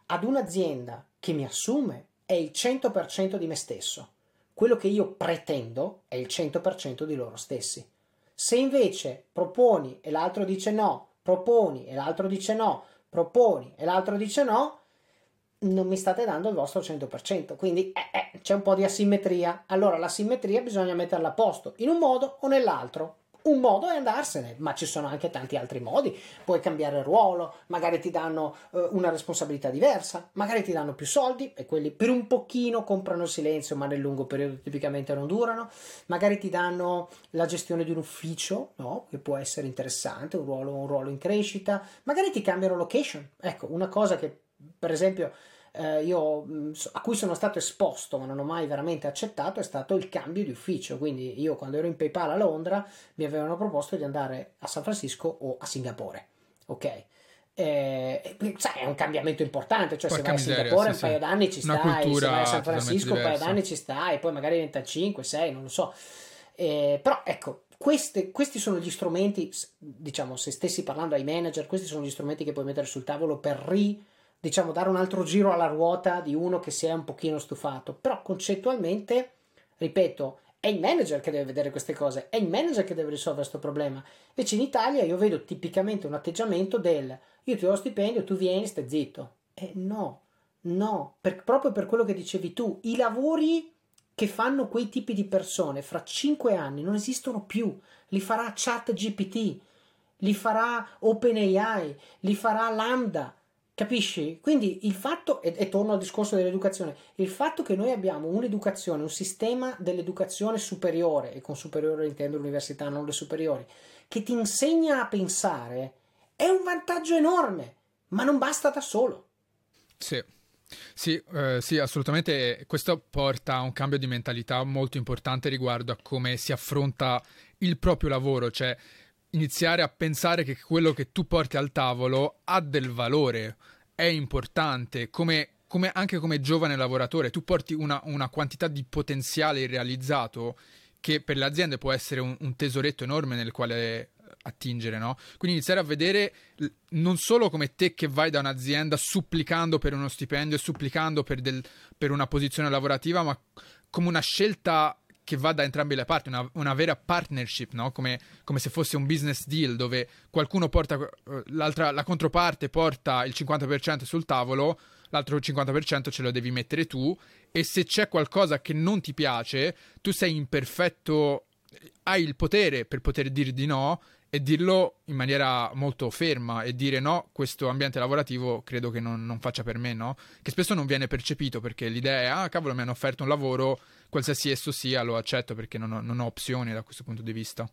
ad un'azienda che mi assume è il 100% di me stesso quello che io pretendo è il 100% di loro stessi. Se invece proponi e l'altro dice no, proponi e l'altro dice no, proponi e l'altro dice no, non mi state dando il vostro 100%. Quindi eh, eh, c'è un po' di asimmetria. Allora la simmetria bisogna metterla a posto in un modo o nell'altro. Un modo è andarsene, ma ci sono anche tanti altri modi. Puoi cambiare ruolo, magari ti danno eh, una responsabilità diversa, magari ti danno più soldi e quelli per un pochino comprano il silenzio, ma nel lungo periodo tipicamente non durano. Magari ti danno la gestione di un ufficio, no? che può essere interessante, un ruolo, un ruolo in crescita. Magari ti cambiano location. Ecco, una cosa che per esempio eh, io, mm, a cui sono stato esposto ma non ho mai veramente accettato è stato il cambio di ufficio. Quindi io quando ero in PayPal a Londra mi avevano proposto di andare a San Francisco o a Singapore. Ok. Eh, sai, è un cambiamento importante, cioè Porca se vai a Singapore sì, un paio d'anni ci stai, se vai a San Francisco un paio d'anni ci stai, poi magari diventa 5, 6, non lo so. Eh, però ecco, queste, questi sono gli strumenti, diciamo, se stessi parlando ai manager, questi sono gli strumenti che puoi mettere sul tavolo per ri diciamo, dare un altro giro alla ruota di uno che si è un pochino stufato. Però concettualmente, ripeto, È il manager che deve vedere queste cose, è il manager che deve risolvere questo problema. Invece in Italia io vedo tipicamente un atteggiamento del io ti do stipendio, tu vieni, stai zitto. E no, no, per, proprio per quello che dicevi tu, i lavori che fanno quei tipi di persone fra cinque anni non esistono più, li farà ChatGPT, li farà OpenAI, li farà Lambda, Capisci? Quindi il fatto, e, e, torno al discorso dell'educazione, il fatto che noi abbiamo un'educazione, un sistema dell'educazione superiore, e con superiore intendo l'università, non le superiori, che ti insegna a pensare, è un vantaggio enorme, ma non basta da solo. Sì. Sì, eh, sì, assolutamente. Questo porta a un cambio di mentalità molto importante riguardo a come si affronta il proprio lavoro, cioè iniziare a pensare che quello che tu porti al tavolo ha del valore, è importante, come, come anche come giovane lavoratore, tu porti una, una, quantità di potenziale irrealizzato che per le aziende può essere un, un tesoretto enorme nel quale attingere, no? Quindi iniziare a vedere non solo come te che vai da un'azienda supplicando per uno stipendio supplicando per, del, per una posizione lavorativa, ma come una scelta che va da entrambe le parti, una, una vera partnership, no? come, come, se fosse un business deal dove qualcuno porta, eh, la controparte porta il 50% sul tavolo, l'altro 50% ce lo devi mettere tu e se c'è qualcosa che non ti piace, tu sei in perfetto, hai il potere per poter dire di no e dirlo in maniera molto ferma e dire no, questo ambiente lavorativo credo che non, non faccia per me, no? Che spesso non viene percepito perché l'idea è, ah cavolo mi hanno offerto un lavoro qualsiasi esso sia, lo accetto perché non ho, non ho opzioni da questo punto di vista.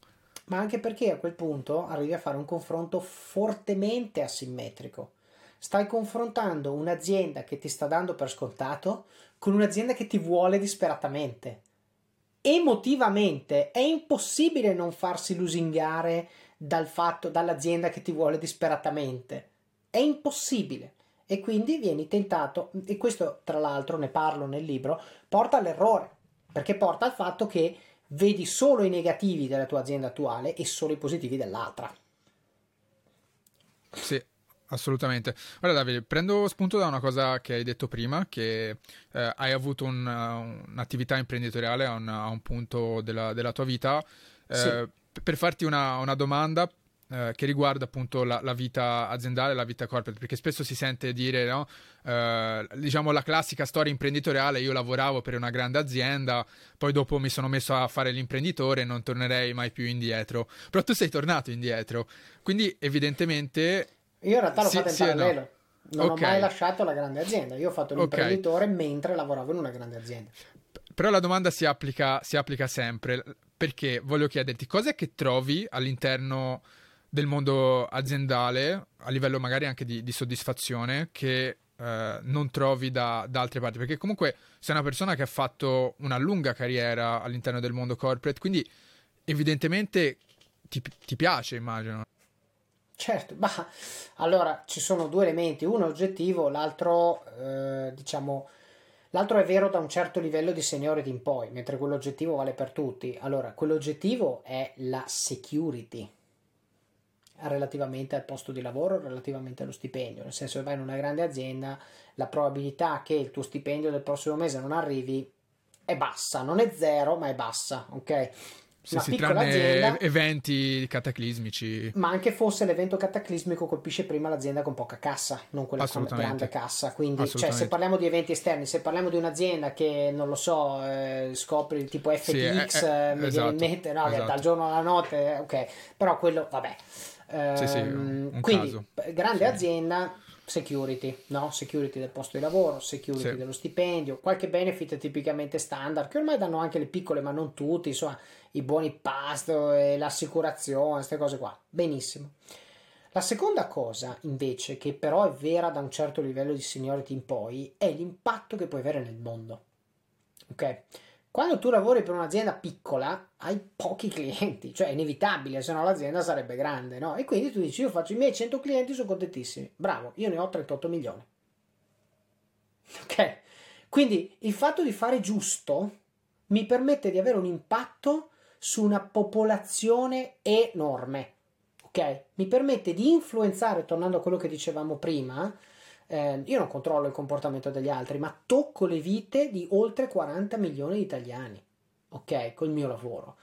Ma anche perché a quel punto arrivi a fare un confronto fortemente asimmetrico. Stai confrontando un'azienda che ti sta dando per scontato con un'azienda che ti vuole disperatamente. Emotivamente è impossibile non farsi lusingare dal fatto, dall'azienda che ti vuole disperatamente. È impossibile. E quindi vieni tentato, e questo tra l'altro ne parlo nel libro, porta all'errore perché porta al fatto che vedi solo i negativi della tua azienda attuale e solo i positivi dell'altra. Sì, assolutamente. Guarda Davide, prendo spunto da una cosa che hai detto prima, che eh, hai avuto un, un'attività imprenditoriale a un, a un punto della, della, tua vita. Eh, sì. Per farti una, una domanda, eh, che riguarda appunto la, la, vita aziendale, la vita corporate, perché spesso si sente dire, no? eh, diciamo la classica storia imprenditoriale, io lavoravo per una grande azienda, poi dopo mi sono messo a fare l'imprenditore e non tornerei mai più indietro, però tu sei tornato indietro, quindi evidentemente... Io in realtà l'ho sì, fatto in sì parallelo. No. Non okay. ho mai lasciato la grande azienda, io ho fatto l'imprenditore okay. mentre lavoravo in una grande azienda. Però la domanda si applica, si applica sempre, perché voglio chiederti cos'è che trovi all'interno del mondo aziendale, a livello magari anche di, di soddisfazione, che eh, non trovi da, da, altre parti. Perché comunque sei una persona che ha fatto una lunga carriera all'interno del mondo corporate, quindi evidentemente ti, ti piace, immagino. Certo, ma allora ci sono due elementi, uno oggettivo, l'altro eh, diciamo l'altro è vero da un certo livello di seniority in poi, mentre quello oggettivo vale per tutti. Allora, quello oggettivo è la security, relativamente al posto di lavoro, relativamente allo stipendio, nel senso che vai in una grande azienda, la probabilità che il tuo stipendio del prossimo mese non arrivi è bassa, non è zero, ma è bassa, ok? Sì, sì, tranne azienda, eventi cataclismici. Ma anche fosse l'evento cataclismico colpisce prima l'azienda con poca cassa, non quella con grande cassa. Quindi, cioè, se parliamo di eventi esterni, se parliamo di un'azienda che non lo so, eh, scopri tipo FTX, sì, è, è, eh, mi esatto, viene in mente, no, esatto. dal giorno alla notte, ok, però quello, vabbè. Sì, sì, un, un quindi, caso. grande sì. azienda, security, no? security del posto di lavoro, security sì. dello stipendio, qualche benefit tipicamente standard che ormai danno anche le piccole, ma non tutti, insomma, i buoni pasto e l'assicurazione, queste cose qua. Benissimo. La seconda cosa, invece, che però è vera da un certo livello di seniority in poi, è l'impatto che puoi avere nel mondo. Ok? Quando tu lavori per un'azienda piccola hai pochi clienti, cioè è inevitabile, se no l'azienda sarebbe grande, no? E quindi tu dici io faccio i miei 100 clienti, sono contentissimi. Bravo, io ne ho 38 milioni. Ok? Quindi il fatto di fare giusto mi permette di avere un impatto su una popolazione enorme. Ok? Mi permette di influenzare, tornando a quello che dicevamo prima, eh, io non controllo il comportamento degli altri, ma tocco le vite di oltre 40 milioni di italiani. ok? Col mio lavoro.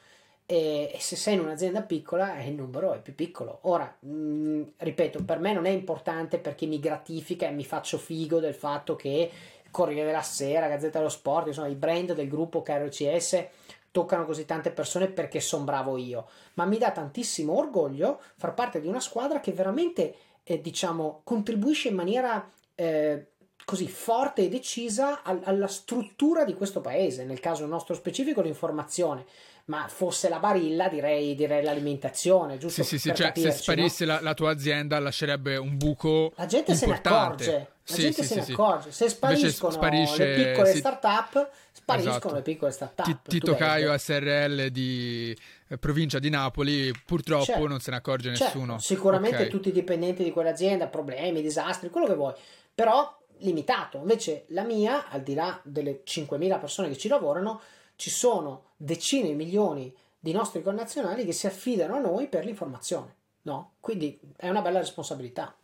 E, e se sei in un'azienda piccola, il numero è più piccolo. Ora, mh, mm, ripeto, per me non è importante perché mi gratifica e mi faccio figo del fatto che Corriere della Sera, Gazzetta dello Sport, insomma, i brand del gruppo KRCS toccano così tante persone perché sono bravo io, ma mi dà tantissimo orgoglio far parte di una squadra che veramente, eh, diciamo, contribuisce in maniera eh, così forte e decisa al, alla struttura di questo paese, nel caso nostro specifico l'informazione ma fosse la barilla direi, direi l'alimentazione, giusto? Sì, sì, sì, cioè capirci, se sparisse no? la, la, tua azienda lascerebbe un buco La gente importante. se ne accorge, la sì, gente sì, se sì, ne accorge, se spariscono sparisce, le piccole start-up, spariscono esatto. le piccole start-up. Tito Caio SRL di eh, provincia di Napoli, purtroppo certo, non se ne accorge certo. nessuno. Sicuramente okay. tutti i dipendenti di quell'azienda, problemi, disastri, quello che vuoi, però limitato. Invece la mia, al di là delle 5.000 persone che ci lavorano, ci sono decine di milioni di nostri connazionali che si affidano a noi per l'informazione, no? Quindi è una bella responsabilità.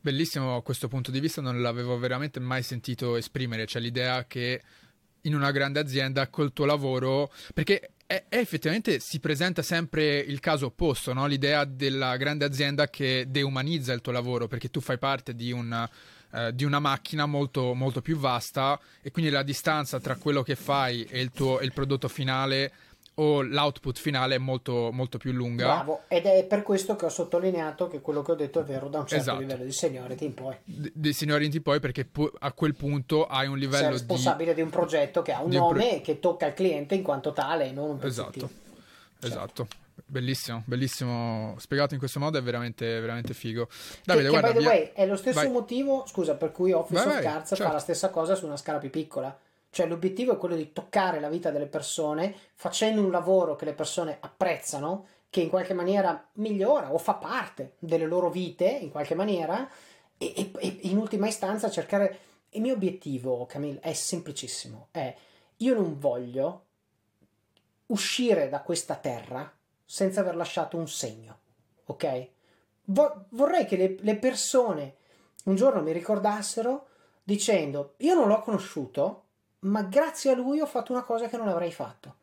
Bellissimo questo punto di vista, non l'avevo veramente mai sentito esprimere, cioè l'idea che in una grande azienda col tuo lavoro, perché è, è effettivamente si presenta sempre il caso opposto, no? l'idea della grande azienda che deumanizza il tuo lavoro, perché tu fai parte di un eh, di una macchina molto, molto più vasta e quindi la distanza tra quello che fai e il, tuo, e il prodotto finale o l'output finale è molto, molto più lunga. Bravo, ed è per questo che ho sottolineato che quello che ho detto è vero da un certo esatto. livello di seniority in poi. Di, di seniority in poi perché pu- a quel punto hai un livello Sei responsabile di... di un progetto che ha un nome pro... che tocca il cliente in quanto tale e non un pezzettino. Esatto, esatto. Bellissimo, bellissimo. Spiegato in questo modo è veramente, veramente figo. Davide, che, guarda, che by the way, è lo stesso vai. motivo, scusa, per cui Office vai, of Cards certo. fa la stessa cosa su una scala più piccola. Cioè l'obiettivo è quello di toccare la vita delle persone facendo un lavoro che le persone apprezzano, che in qualche maniera migliora o fa parte delle loro vite in qualche maniera e, e, e in ultima istanza cercare... Il mio obiettivo, Camille, è semplicissimo. È io non voglio uscire da questa terra senza aver lasciato un segno, ok? Vo- vorrei che le, le persone un giorno mi ricordassero dicendo io non l'ho conosciuto, ma grazie a lui ho fatto una cosa che non avrei fatto.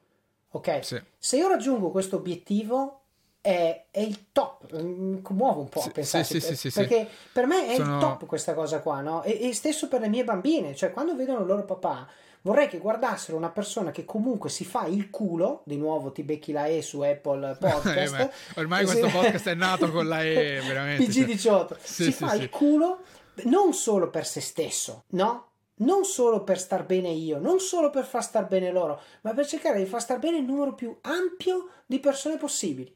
Ok? Sì. Se io raggiungo questo obiettivo è, è, il top. Mi commuovo un po' a sì, pensarci sì, sì, perché per me è Sono... il top questa cosa qua, no? E, e, stesso per le mie bambine, cioè quando vedono il loro papà vorrei che guardassero una persona che comunque si fa il culo, di nuovo ti becchi la E su Apple Podcast. eh, ormai questo si... podcast è nato con la E, veramente. PG18. Cioè. Sì, si sì, fa sì. il culo non solo per se stesso, no? Non solo per star bene io, non solo per far star bene loro, ma per cercare di far star bene il numero più ampio di persone possibili.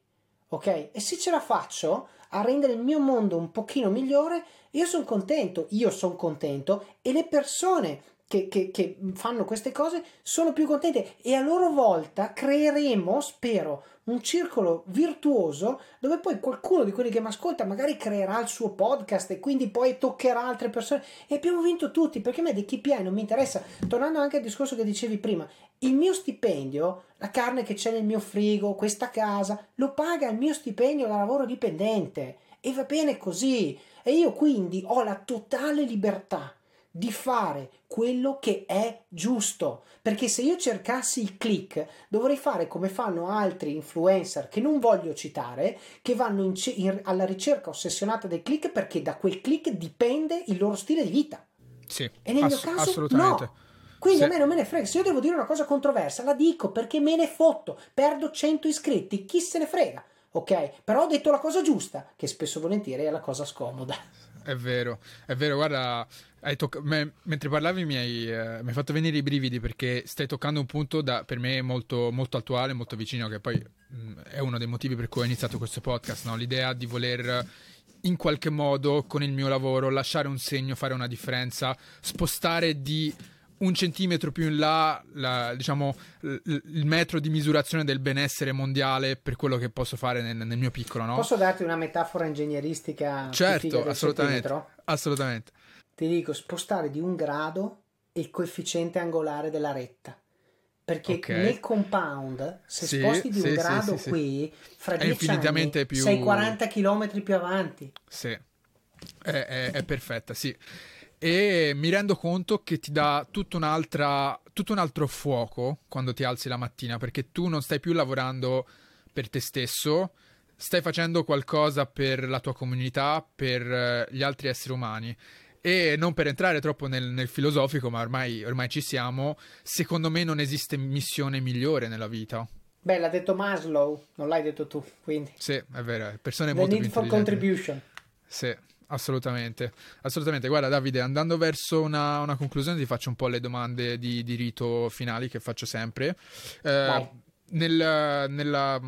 Ok? E se ce la faccio a rendere il mio mondo un pochino migliore, io sono contento, io sono contento e le persone che, che, che, fanno queste cose sono più contente e a loro volta creeremo, spero, un circolo virtuoso dove poi qualcuno di quelli che mi ascolta magari creerà il suo podcast e quindi poi toccherà altre persone. E abbiamo vinto tutti perché a me dei KPI non mi interessa. Tornando anche al discorso che dicevi prima, il mio stipendio, la carne che c'è nel mio frigo, questa casa, lo paga il mio stipendio da lavoro dipendente. E va bene così. E io quindi ho la totale libertà di fare quello che è giusto. Perché se io cercassi il click, dovrei fare come fanno altri influencer che non voglio citare, che vanno in c- in, alla ricerca ossessionata del click perché da quel click dipende il loro stile di vita. Sì, e nel ass- mio caso assolutamente. no. Quindi sì. a me non me ne frega, se io devo dire una cosa controversa, la dico perché me ne fotto, perdo 100 iscritti, chi se ne frega, ok? Però ho detto la cosa giusta, che spesso volentieri è la cosa scomoda. È vero, è vero, guarda, Tocca- me, mentre parlavi mi hai, eh, mi hai, fatto venire i brividi perché stai toccando un punto da, per me molto, molto attuale, molto vicino, che poi mh, mm, è uno dei motivi per cui ho iniziato questo podcast, no? l'idea di voler in qualche modo con il mio lavoro lasciare un segno, fare una differenza, spostare di un centimetro più in là, la, diciamo, l- il metro di misurazione del benessere mondiale per quello che posso fare nel, nel mio piccolo. No? Posso darti una metafora ingegneristica? Certo, assolutamente. Assolutamente ti dico spostare di un grado il coefficiente angolare della retta. Perché okay. nel compound, se sì, sposti di sì, un grado sì, qui, fra 10 anni più... sei 40 km più avanti. Sì, è, è, è perfetta, sì. e mi rendo conto che ti dà tutto, tutto un altro fuoco quando ti alzi la mattina, perché tu non stai più lavorando per te stesso, stai facendo qualcosa per la tua comunità, per eh, gli altri esseri umani. E non per entrare troppo nel, nel filosofico, ma ormai, ormai ci siamo, secondo me non esiste missione migliore nella vita. Beh, l'ha detto Maslow, non l'hai detto tu, quindi. Sì, è vero, persone The molto need for contribution. Sì, assolutamente. Assolutamente. Guarda, Davide, andando verso una, una, conclusione, ti faccio un po' le domande di, di rito finali che faccio sempre. Eh, nel, nella,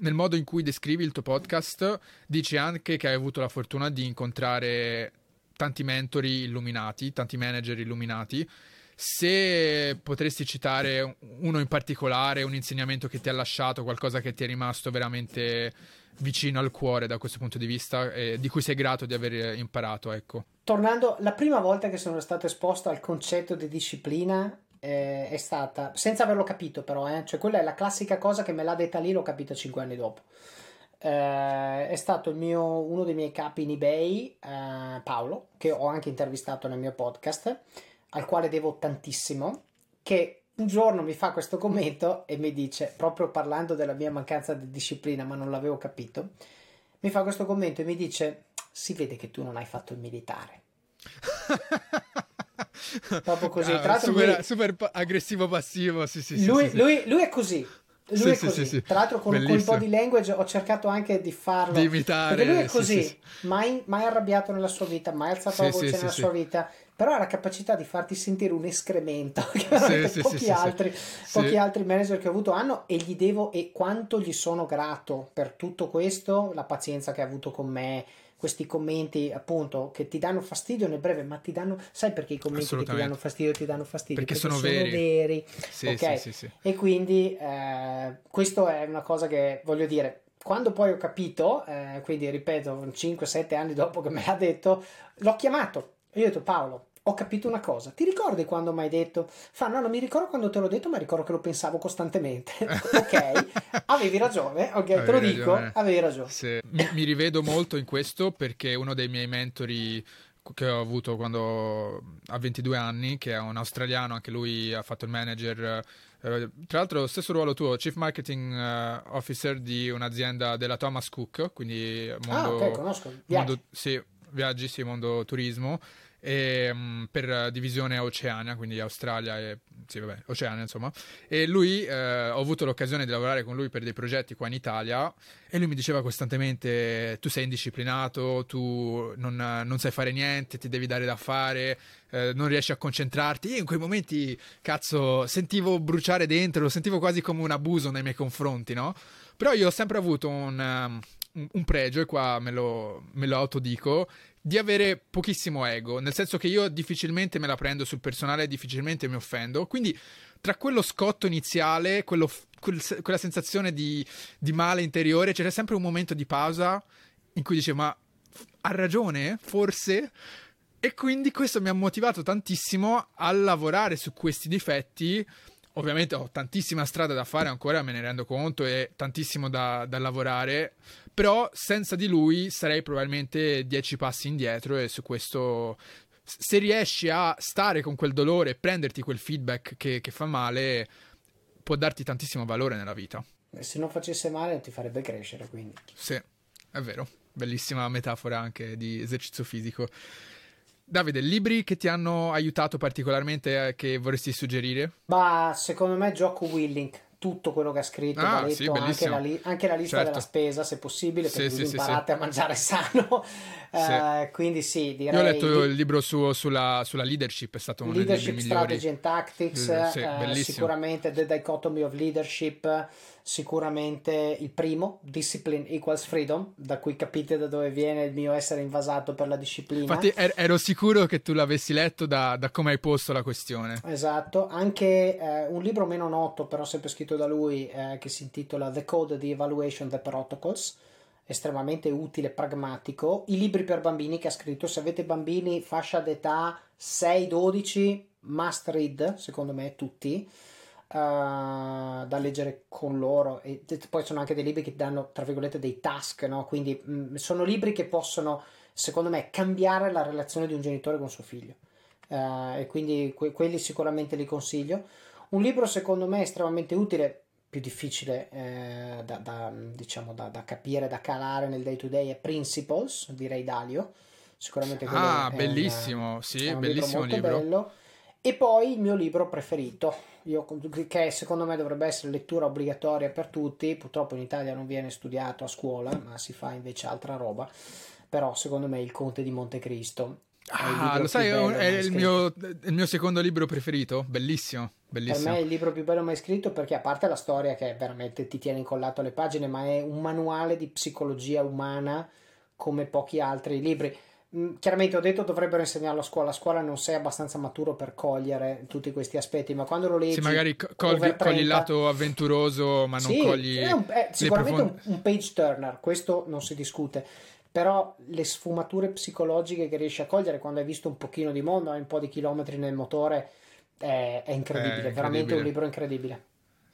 nel modo in cui descrivi il tuo podcast, dici anche che hai avuto la fortuna di incontrare tanti mentori illuminati, tanti manager illuminati. Se potresti citare uno in particolare, un insegnamento che ti ha lasciato, qualcosa che ti è rimasto veramente vicino al cuore da questo punto di vista, e di cui sei grato di aver imparato, ecco. Tornando, la prima volta che sono stato esposto al concetto di disciplina eh, è stata, senza averlo capito però, eh, cioè quella è la classica cosa che me l'ha detta lì, l'ho capito cinque anni dopo. Eh, è stato mio, uno dei miei capi in eBay, eh, Paolo, che ho anche intervistato nel mio podcast al quale devo tantissimo, che un giorno mi fa questo commento e mi dice, proprio parlando della mia mancanza di disciplina, ma non l'avevo capito, mi fa questo commento e mi dice, si vede che tu non hai fatto il militare. proprio così. Ah, super, lui, super, aggressivo passivo, sì, sì, lui, sì, lui, lui è così. Lui sì, è così. Sì, sì, Tra l'altro, con, con, il body language ho cercato anche di farlo. Di imitare. Perché lui è così, mai, mai, arrabbiato nella sua vita, mai alzato la voce nella sua vita però ha la capacità di farti sentire un escremento che sì, pochi, altri, pochi altri manager che ho avuto hanno e gli devo e quanto gli sono grato per tutto questo, la pazienza che ha avuto con me, questi commenti appunto che ti danno fastidio nel breve, ma ti danno, sai perché i commenti che ti danno fastidio ti danno fastidio? Perché, perché sono, sono, veri. veri sì, okay? sì, sì, E quindi eh, questo è una cosa che voglio dire, quando poi ho capito, eh, quindi ripeto, 5-7 anni dopo che me l'ha detto, l'ho chiamato. Io ho detto Paolo, ho capito una cosa. Ti ricordi quando mi hai detto? Fa, no, non mi ricordo quando te l'ho detto, ma ricordo che lo pensavo costantemente. ok, avevi ragione, ok, avevi te lo ragione. dico, avevi ragione. Sì. Mi, mi rivedo molto in questo perché uno dei miei mentori che ho avuto quando ha 22 anni, che è un australiano, anche lui ha fatto il manager. Eh, tra l'altro, stesso ruolo tuo, Chief Marketing uh, Officer di un'azienda della Thomas Cook, quindi mondo, ah, ok, conosco. Viaggi. Mondo, sì, viaggi, sì, mondo turismo e, um, per divisione Oceania, quindi Australia e sì, vabbè, Oceania, insomma. E lui eh, ho avuto l'occasione di lavorare con lui per dei progetti qua in Italia e lui mi diceva costantemente tu sei indisciplinato, tu non, non sai fare niente, ti devi dare da fare, eh, non riesci a concentrarti. Io in quei momenti, cazzo, sentivo bruciare dentro, lo sentivo quasi come un abuso nei miei confronti, no? Però io ho sempre avuto un, um, un pregio, e qua me lo, me lo autodico, di avere pochissimo ego, nel senso che io difficilmente me la prendo sul personale, difficilmente mi offendo, quindi tra quello scotto iniziale, quello, quel, quella sensazione di, di, male interiore, c'era sempre un momento di pausa in cui dicevo ma ha ragione, forse? E quindi questo mi ha motivato tantissimo a lavorare su questi difetti. Ovviamente ho tantissima strada da fare ancora, me ne rendo conto, e tantissimo da, da lavorare, però senza di lui sarei probabilmente dieci passi indietro e su questo se riesci a stare con quel dolore e prenderti quel feedback che, che fa male può darti tantissimo valore nella vita. Se non facesse male ti farebbe crescere quindi. Sì è vero. Bellissima metafora anche di esercizio fisico Davide, libri che ti hanno aiutato particolarmente eh, che vorresti suggerire? Bah, secondo me Gioco Willink tutto quello che ha scritto, ah, va sì, anche, la li- anche, la lista certo. della spesa se possibile, perché sì, sì, imparate a mangiare sano. uh, quindi sì, direi... Io ho letto il libro suo sulla, sulla, leadership, è stato uno leadership Strategy and Tactics, uh, sicuramente The Dichotomy of Leadership, sicuramente il primo, Discipline Equals Freedom, da cui capite da dove viene il mio essere invasato per la disciplina. Infatti er- ero sicuro che tu l'avessi letto da, da, come hai posto la questione. Esatto, anche eh, un libro meno noto, però sempre scritto da lui, eh, che si intitola The Code, The Evaluation, The Protocols, estremamente utile, pragmatico. I libri per bambini che ha scritto, se avete bambini fascia d'età 6-12, must read, secondo me, tutti uh, da leggere con loro e poi sono anche dei libri che danno tra virgolette dei task no? quindi mh, mm, sono libri che possono secondo me cambiare la relazione di un genitore con suo figlio uh, e quindi que- quelli sicuramente li consiglio. Un libro secondo me estremamente utile, più difficile eh, da, da, diciamo, da, da, capire, da calare nel day to day è Principles di Ray Dalio. Sicuramente ah, è bellissimo, un, sì, è un bellissimo libro. libro. Bello. E poi il mio libro preferito, io, che secondo me dovrebbe essere lettura obbligatoria per tutti, purtroppo in Italia non viene studiato a scuola, ma si fa invece altra roba, però secondo me Il Conte di Montecristo. Ah, lo sai, è il mio, il mio, secondo libro preferito, bellissimo, bellissimo. Per me è il libro più bello mai scritto perché a parte la storia che veramente ti tiene incollato alle pagine, ma è un manuale di psicologia umana come pochi altri libri chiaramente ho detto dovrebbero insegnarlo a scuola. A scuola non sei abbastanza maturo per cogliere tutti questi aspetti, ma quando lo leggi. Sì, magari cogli, 30, cogli il lato avventuroso, ma non sì, cogli. È, un, è sicuramente un, un page turner, questo non si discute. Però le sfumature psicologiche che riesci a cogliere quando hai visto un pochino di mondo, hai un po' di chilometri nel motore, è, è incredibile, è incredibile. veramente un libro incredibile.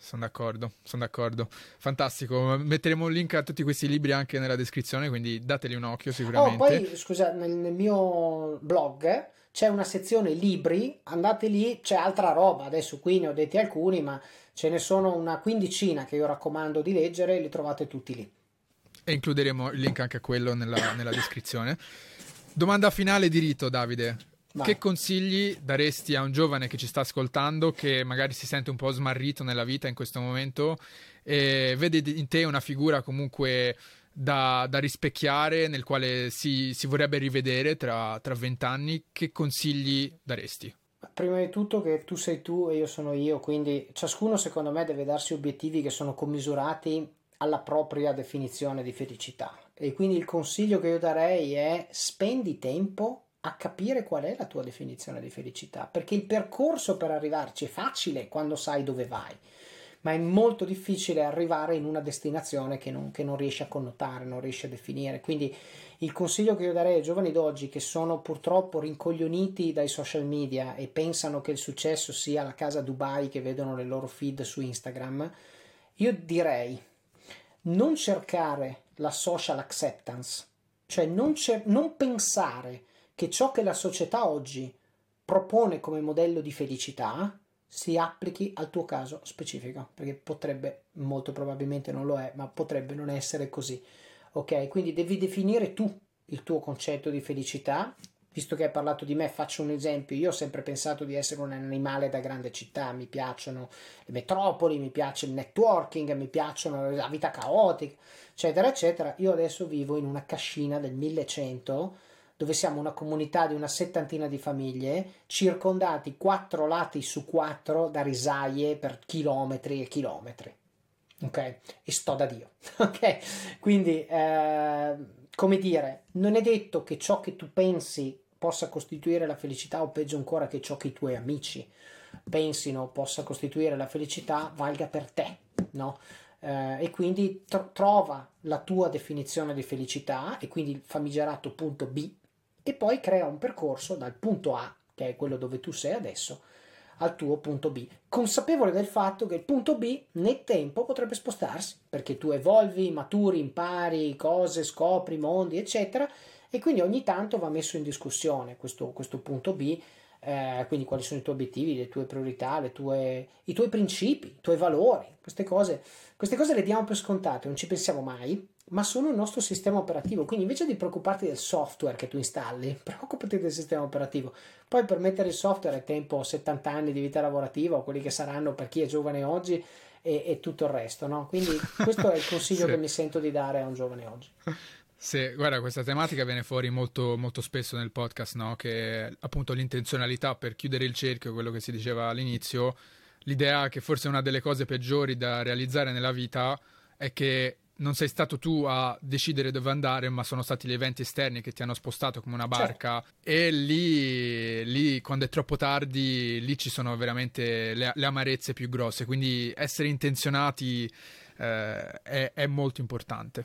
Sono d'accordo, sono d'accordo. Fantastico. Metteremo un link a tutti questi libri anche nella descrizione, quindi dateli un occhio sicuramente. Oh, poi, scusa, nel, nel mio blog c'è una sezione libri, andate lì, c'è altra roba. Adesso qui ne ho detti alcuni, ma ce ne sono una quindicina che io raccomando di leggere, li trovate tutti lì. E includeremo il link anche a quello nella, nella descrizione. Domanda finale di rito, Davide. Vai. Che consigli daresti a un giovane che ci sta ascoltando, che magari si sente un po' smarrito nella vita in questo momento e vede in te una figura comunque da, da rispecchiare, nel quale si, si vorrebbe rivedere tra vent'anni? Che consigli daresti? Prima di tutto che tu sei tu e io sono io, quindi ciascuno secondo me deve darsi obiettivi che sono commisurati alla propria definizione di felicità. E quindi il consiglio che io darei è spendi tempo a capire qual è la tua definizione di felicità, perché il percorso per arrivarci è facile quando sai dove vai, ma è molto difficile arrivare in una destinazione che non, che non riesci a connotare, non riesci a definire. Quindi il consiglio che io darei ai giovani d'oggi che sono purtroppo rincoglioniti dai social media e pensano che il successo sia la casa Dubai che vedono nel loro feed su Instagram, io direi non cercare la social acceptance, cioè non, cer- non pensare che ciò che la società oggi propone come modello di felicità si applichi al tuo caso specifico, perché potrebbe, molto probabilmente non lo è, ma potrebbe non essere così. Ok, quindi devi definire tu il tuo concetto di felicità. Visto che hai parlato di me, faccio un esempio. Io ho sempre pensato di essere un animale da grande città, mi piacciono le metropoli, mi piace il networking, mi piacciono la vita caotica, eccetera, eccetera. Io adesso vivo in una cascina del 1100 dove siamo una comunità di una settantina di famiglie, circondati quattro lati su quattro da risaie per chilometri e chilometri. Ok? E sto da Dio. Ok? Quindi, eh, come dire, non è detto che ciò che tu pensi possa costituire la felicità o peggio ancora che ciò che i tuoi amici pensino possa costituire la felicità valga per te, no? Eh, e quindi tro- trova la tua definizione di felicità e quindi il famigerato punto B e poi crea un percorso dal punto A, che è quello dove tu sei adesso, al tuo punto B, consapevole del fatto che il punto B nel tempo potrebbe spostarsi, perché tu evolvi, maturi, impari cose, scopri mondi, eccetera, e quindi ogni tanto va messo in discussione questo, questo punto B, eh, quindi quali sono i tuoi obiettivi, le tue priorità, le tue, i tuoi principi, i tuoi valori, queste cose, queste cose le diamo per scontate, non ci pensiamo mai, ma sono il nostro sistema operativo. Quindi invece di preoccuparti del software che tu installi, preoccupati del sistema operativo. Poi per mettere il software è tempo 70 anni di vita lavorativa o quelli che saranno per chi è giovane oggi e, e tutto il resto. No? Quindi questo è il consiglio sì. che mi sento di dare a un giovane oggi. Sì, guarda, questa tematica viene fuori molto, molto spesso nel podcast, no? che appunto l'intenzionalità per chiudere il cerchio, quello che si diceva all'inizio, l'idea che forse una delle cose peggiori da realizzare nella vita è che non sei stato tu a decidere dove andare, ma sono stati gli eventi esterni che ti hanno spostato come una barca. Certo. E lì, lì, quando è troppo tardi, lì ci sono veramente le, le amarezze più grosse. Quindi essere intenzionati eh, è, è, molto importante.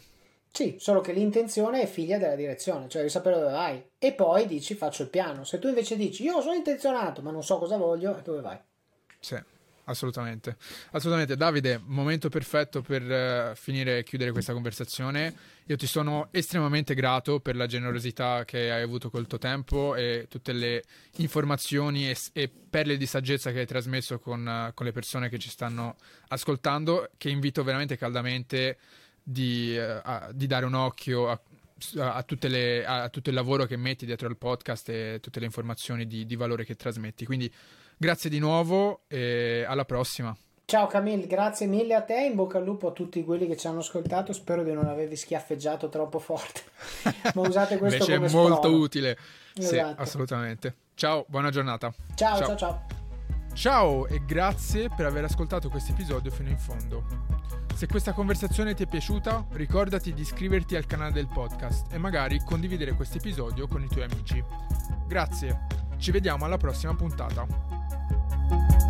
Sì, solo che l'intenzione è figlia della direzione, cioè devi sapere dove vai. E poi dici faccio il piano. Se tu invece dici io sono intenzionato, ma non so cosa voglio, dove vai? Sì Assolutamente, assolutamente. Davide, momento perfetto per uh, finire e chiudere questa conversazione. Io ti sono estremamente grato per la generosità che hai avuto col tuo tempo e tutte le informazioni e, e perle di saggezza che hai trasmesso con, uh, con, le persone che ci stanno ascoltando, che invito veramente caldamente di, uh, a, di dare un occhio a, a, le, a, tutto il lavoro che metti dietro al podcast e tutte le informazioni di, di valore che trasmetti. Quindi Grazie di nuovo e alla prossima. Ciao Camille, grazie mille a te, in bocca al lupo a tutti quelli che ci hanno ascoltato, spero di non avervi schiaffeggiato troppo forte, ma usate questo Invece come è molto sprolo. utile, esatto. sì, assolutamente. Ciao, buona giornata. Ciao, ciao, ciao, ciao. Ciao e grazie per aver ascoltato questo episodio fino in fondo. Se questa conversazione ti è piaciuta, ricordati di iscriverti al canale del podcast e magari condividere questo episodio con i tuoi amici. Grazie, ci vediamo alla prossima puntata. Música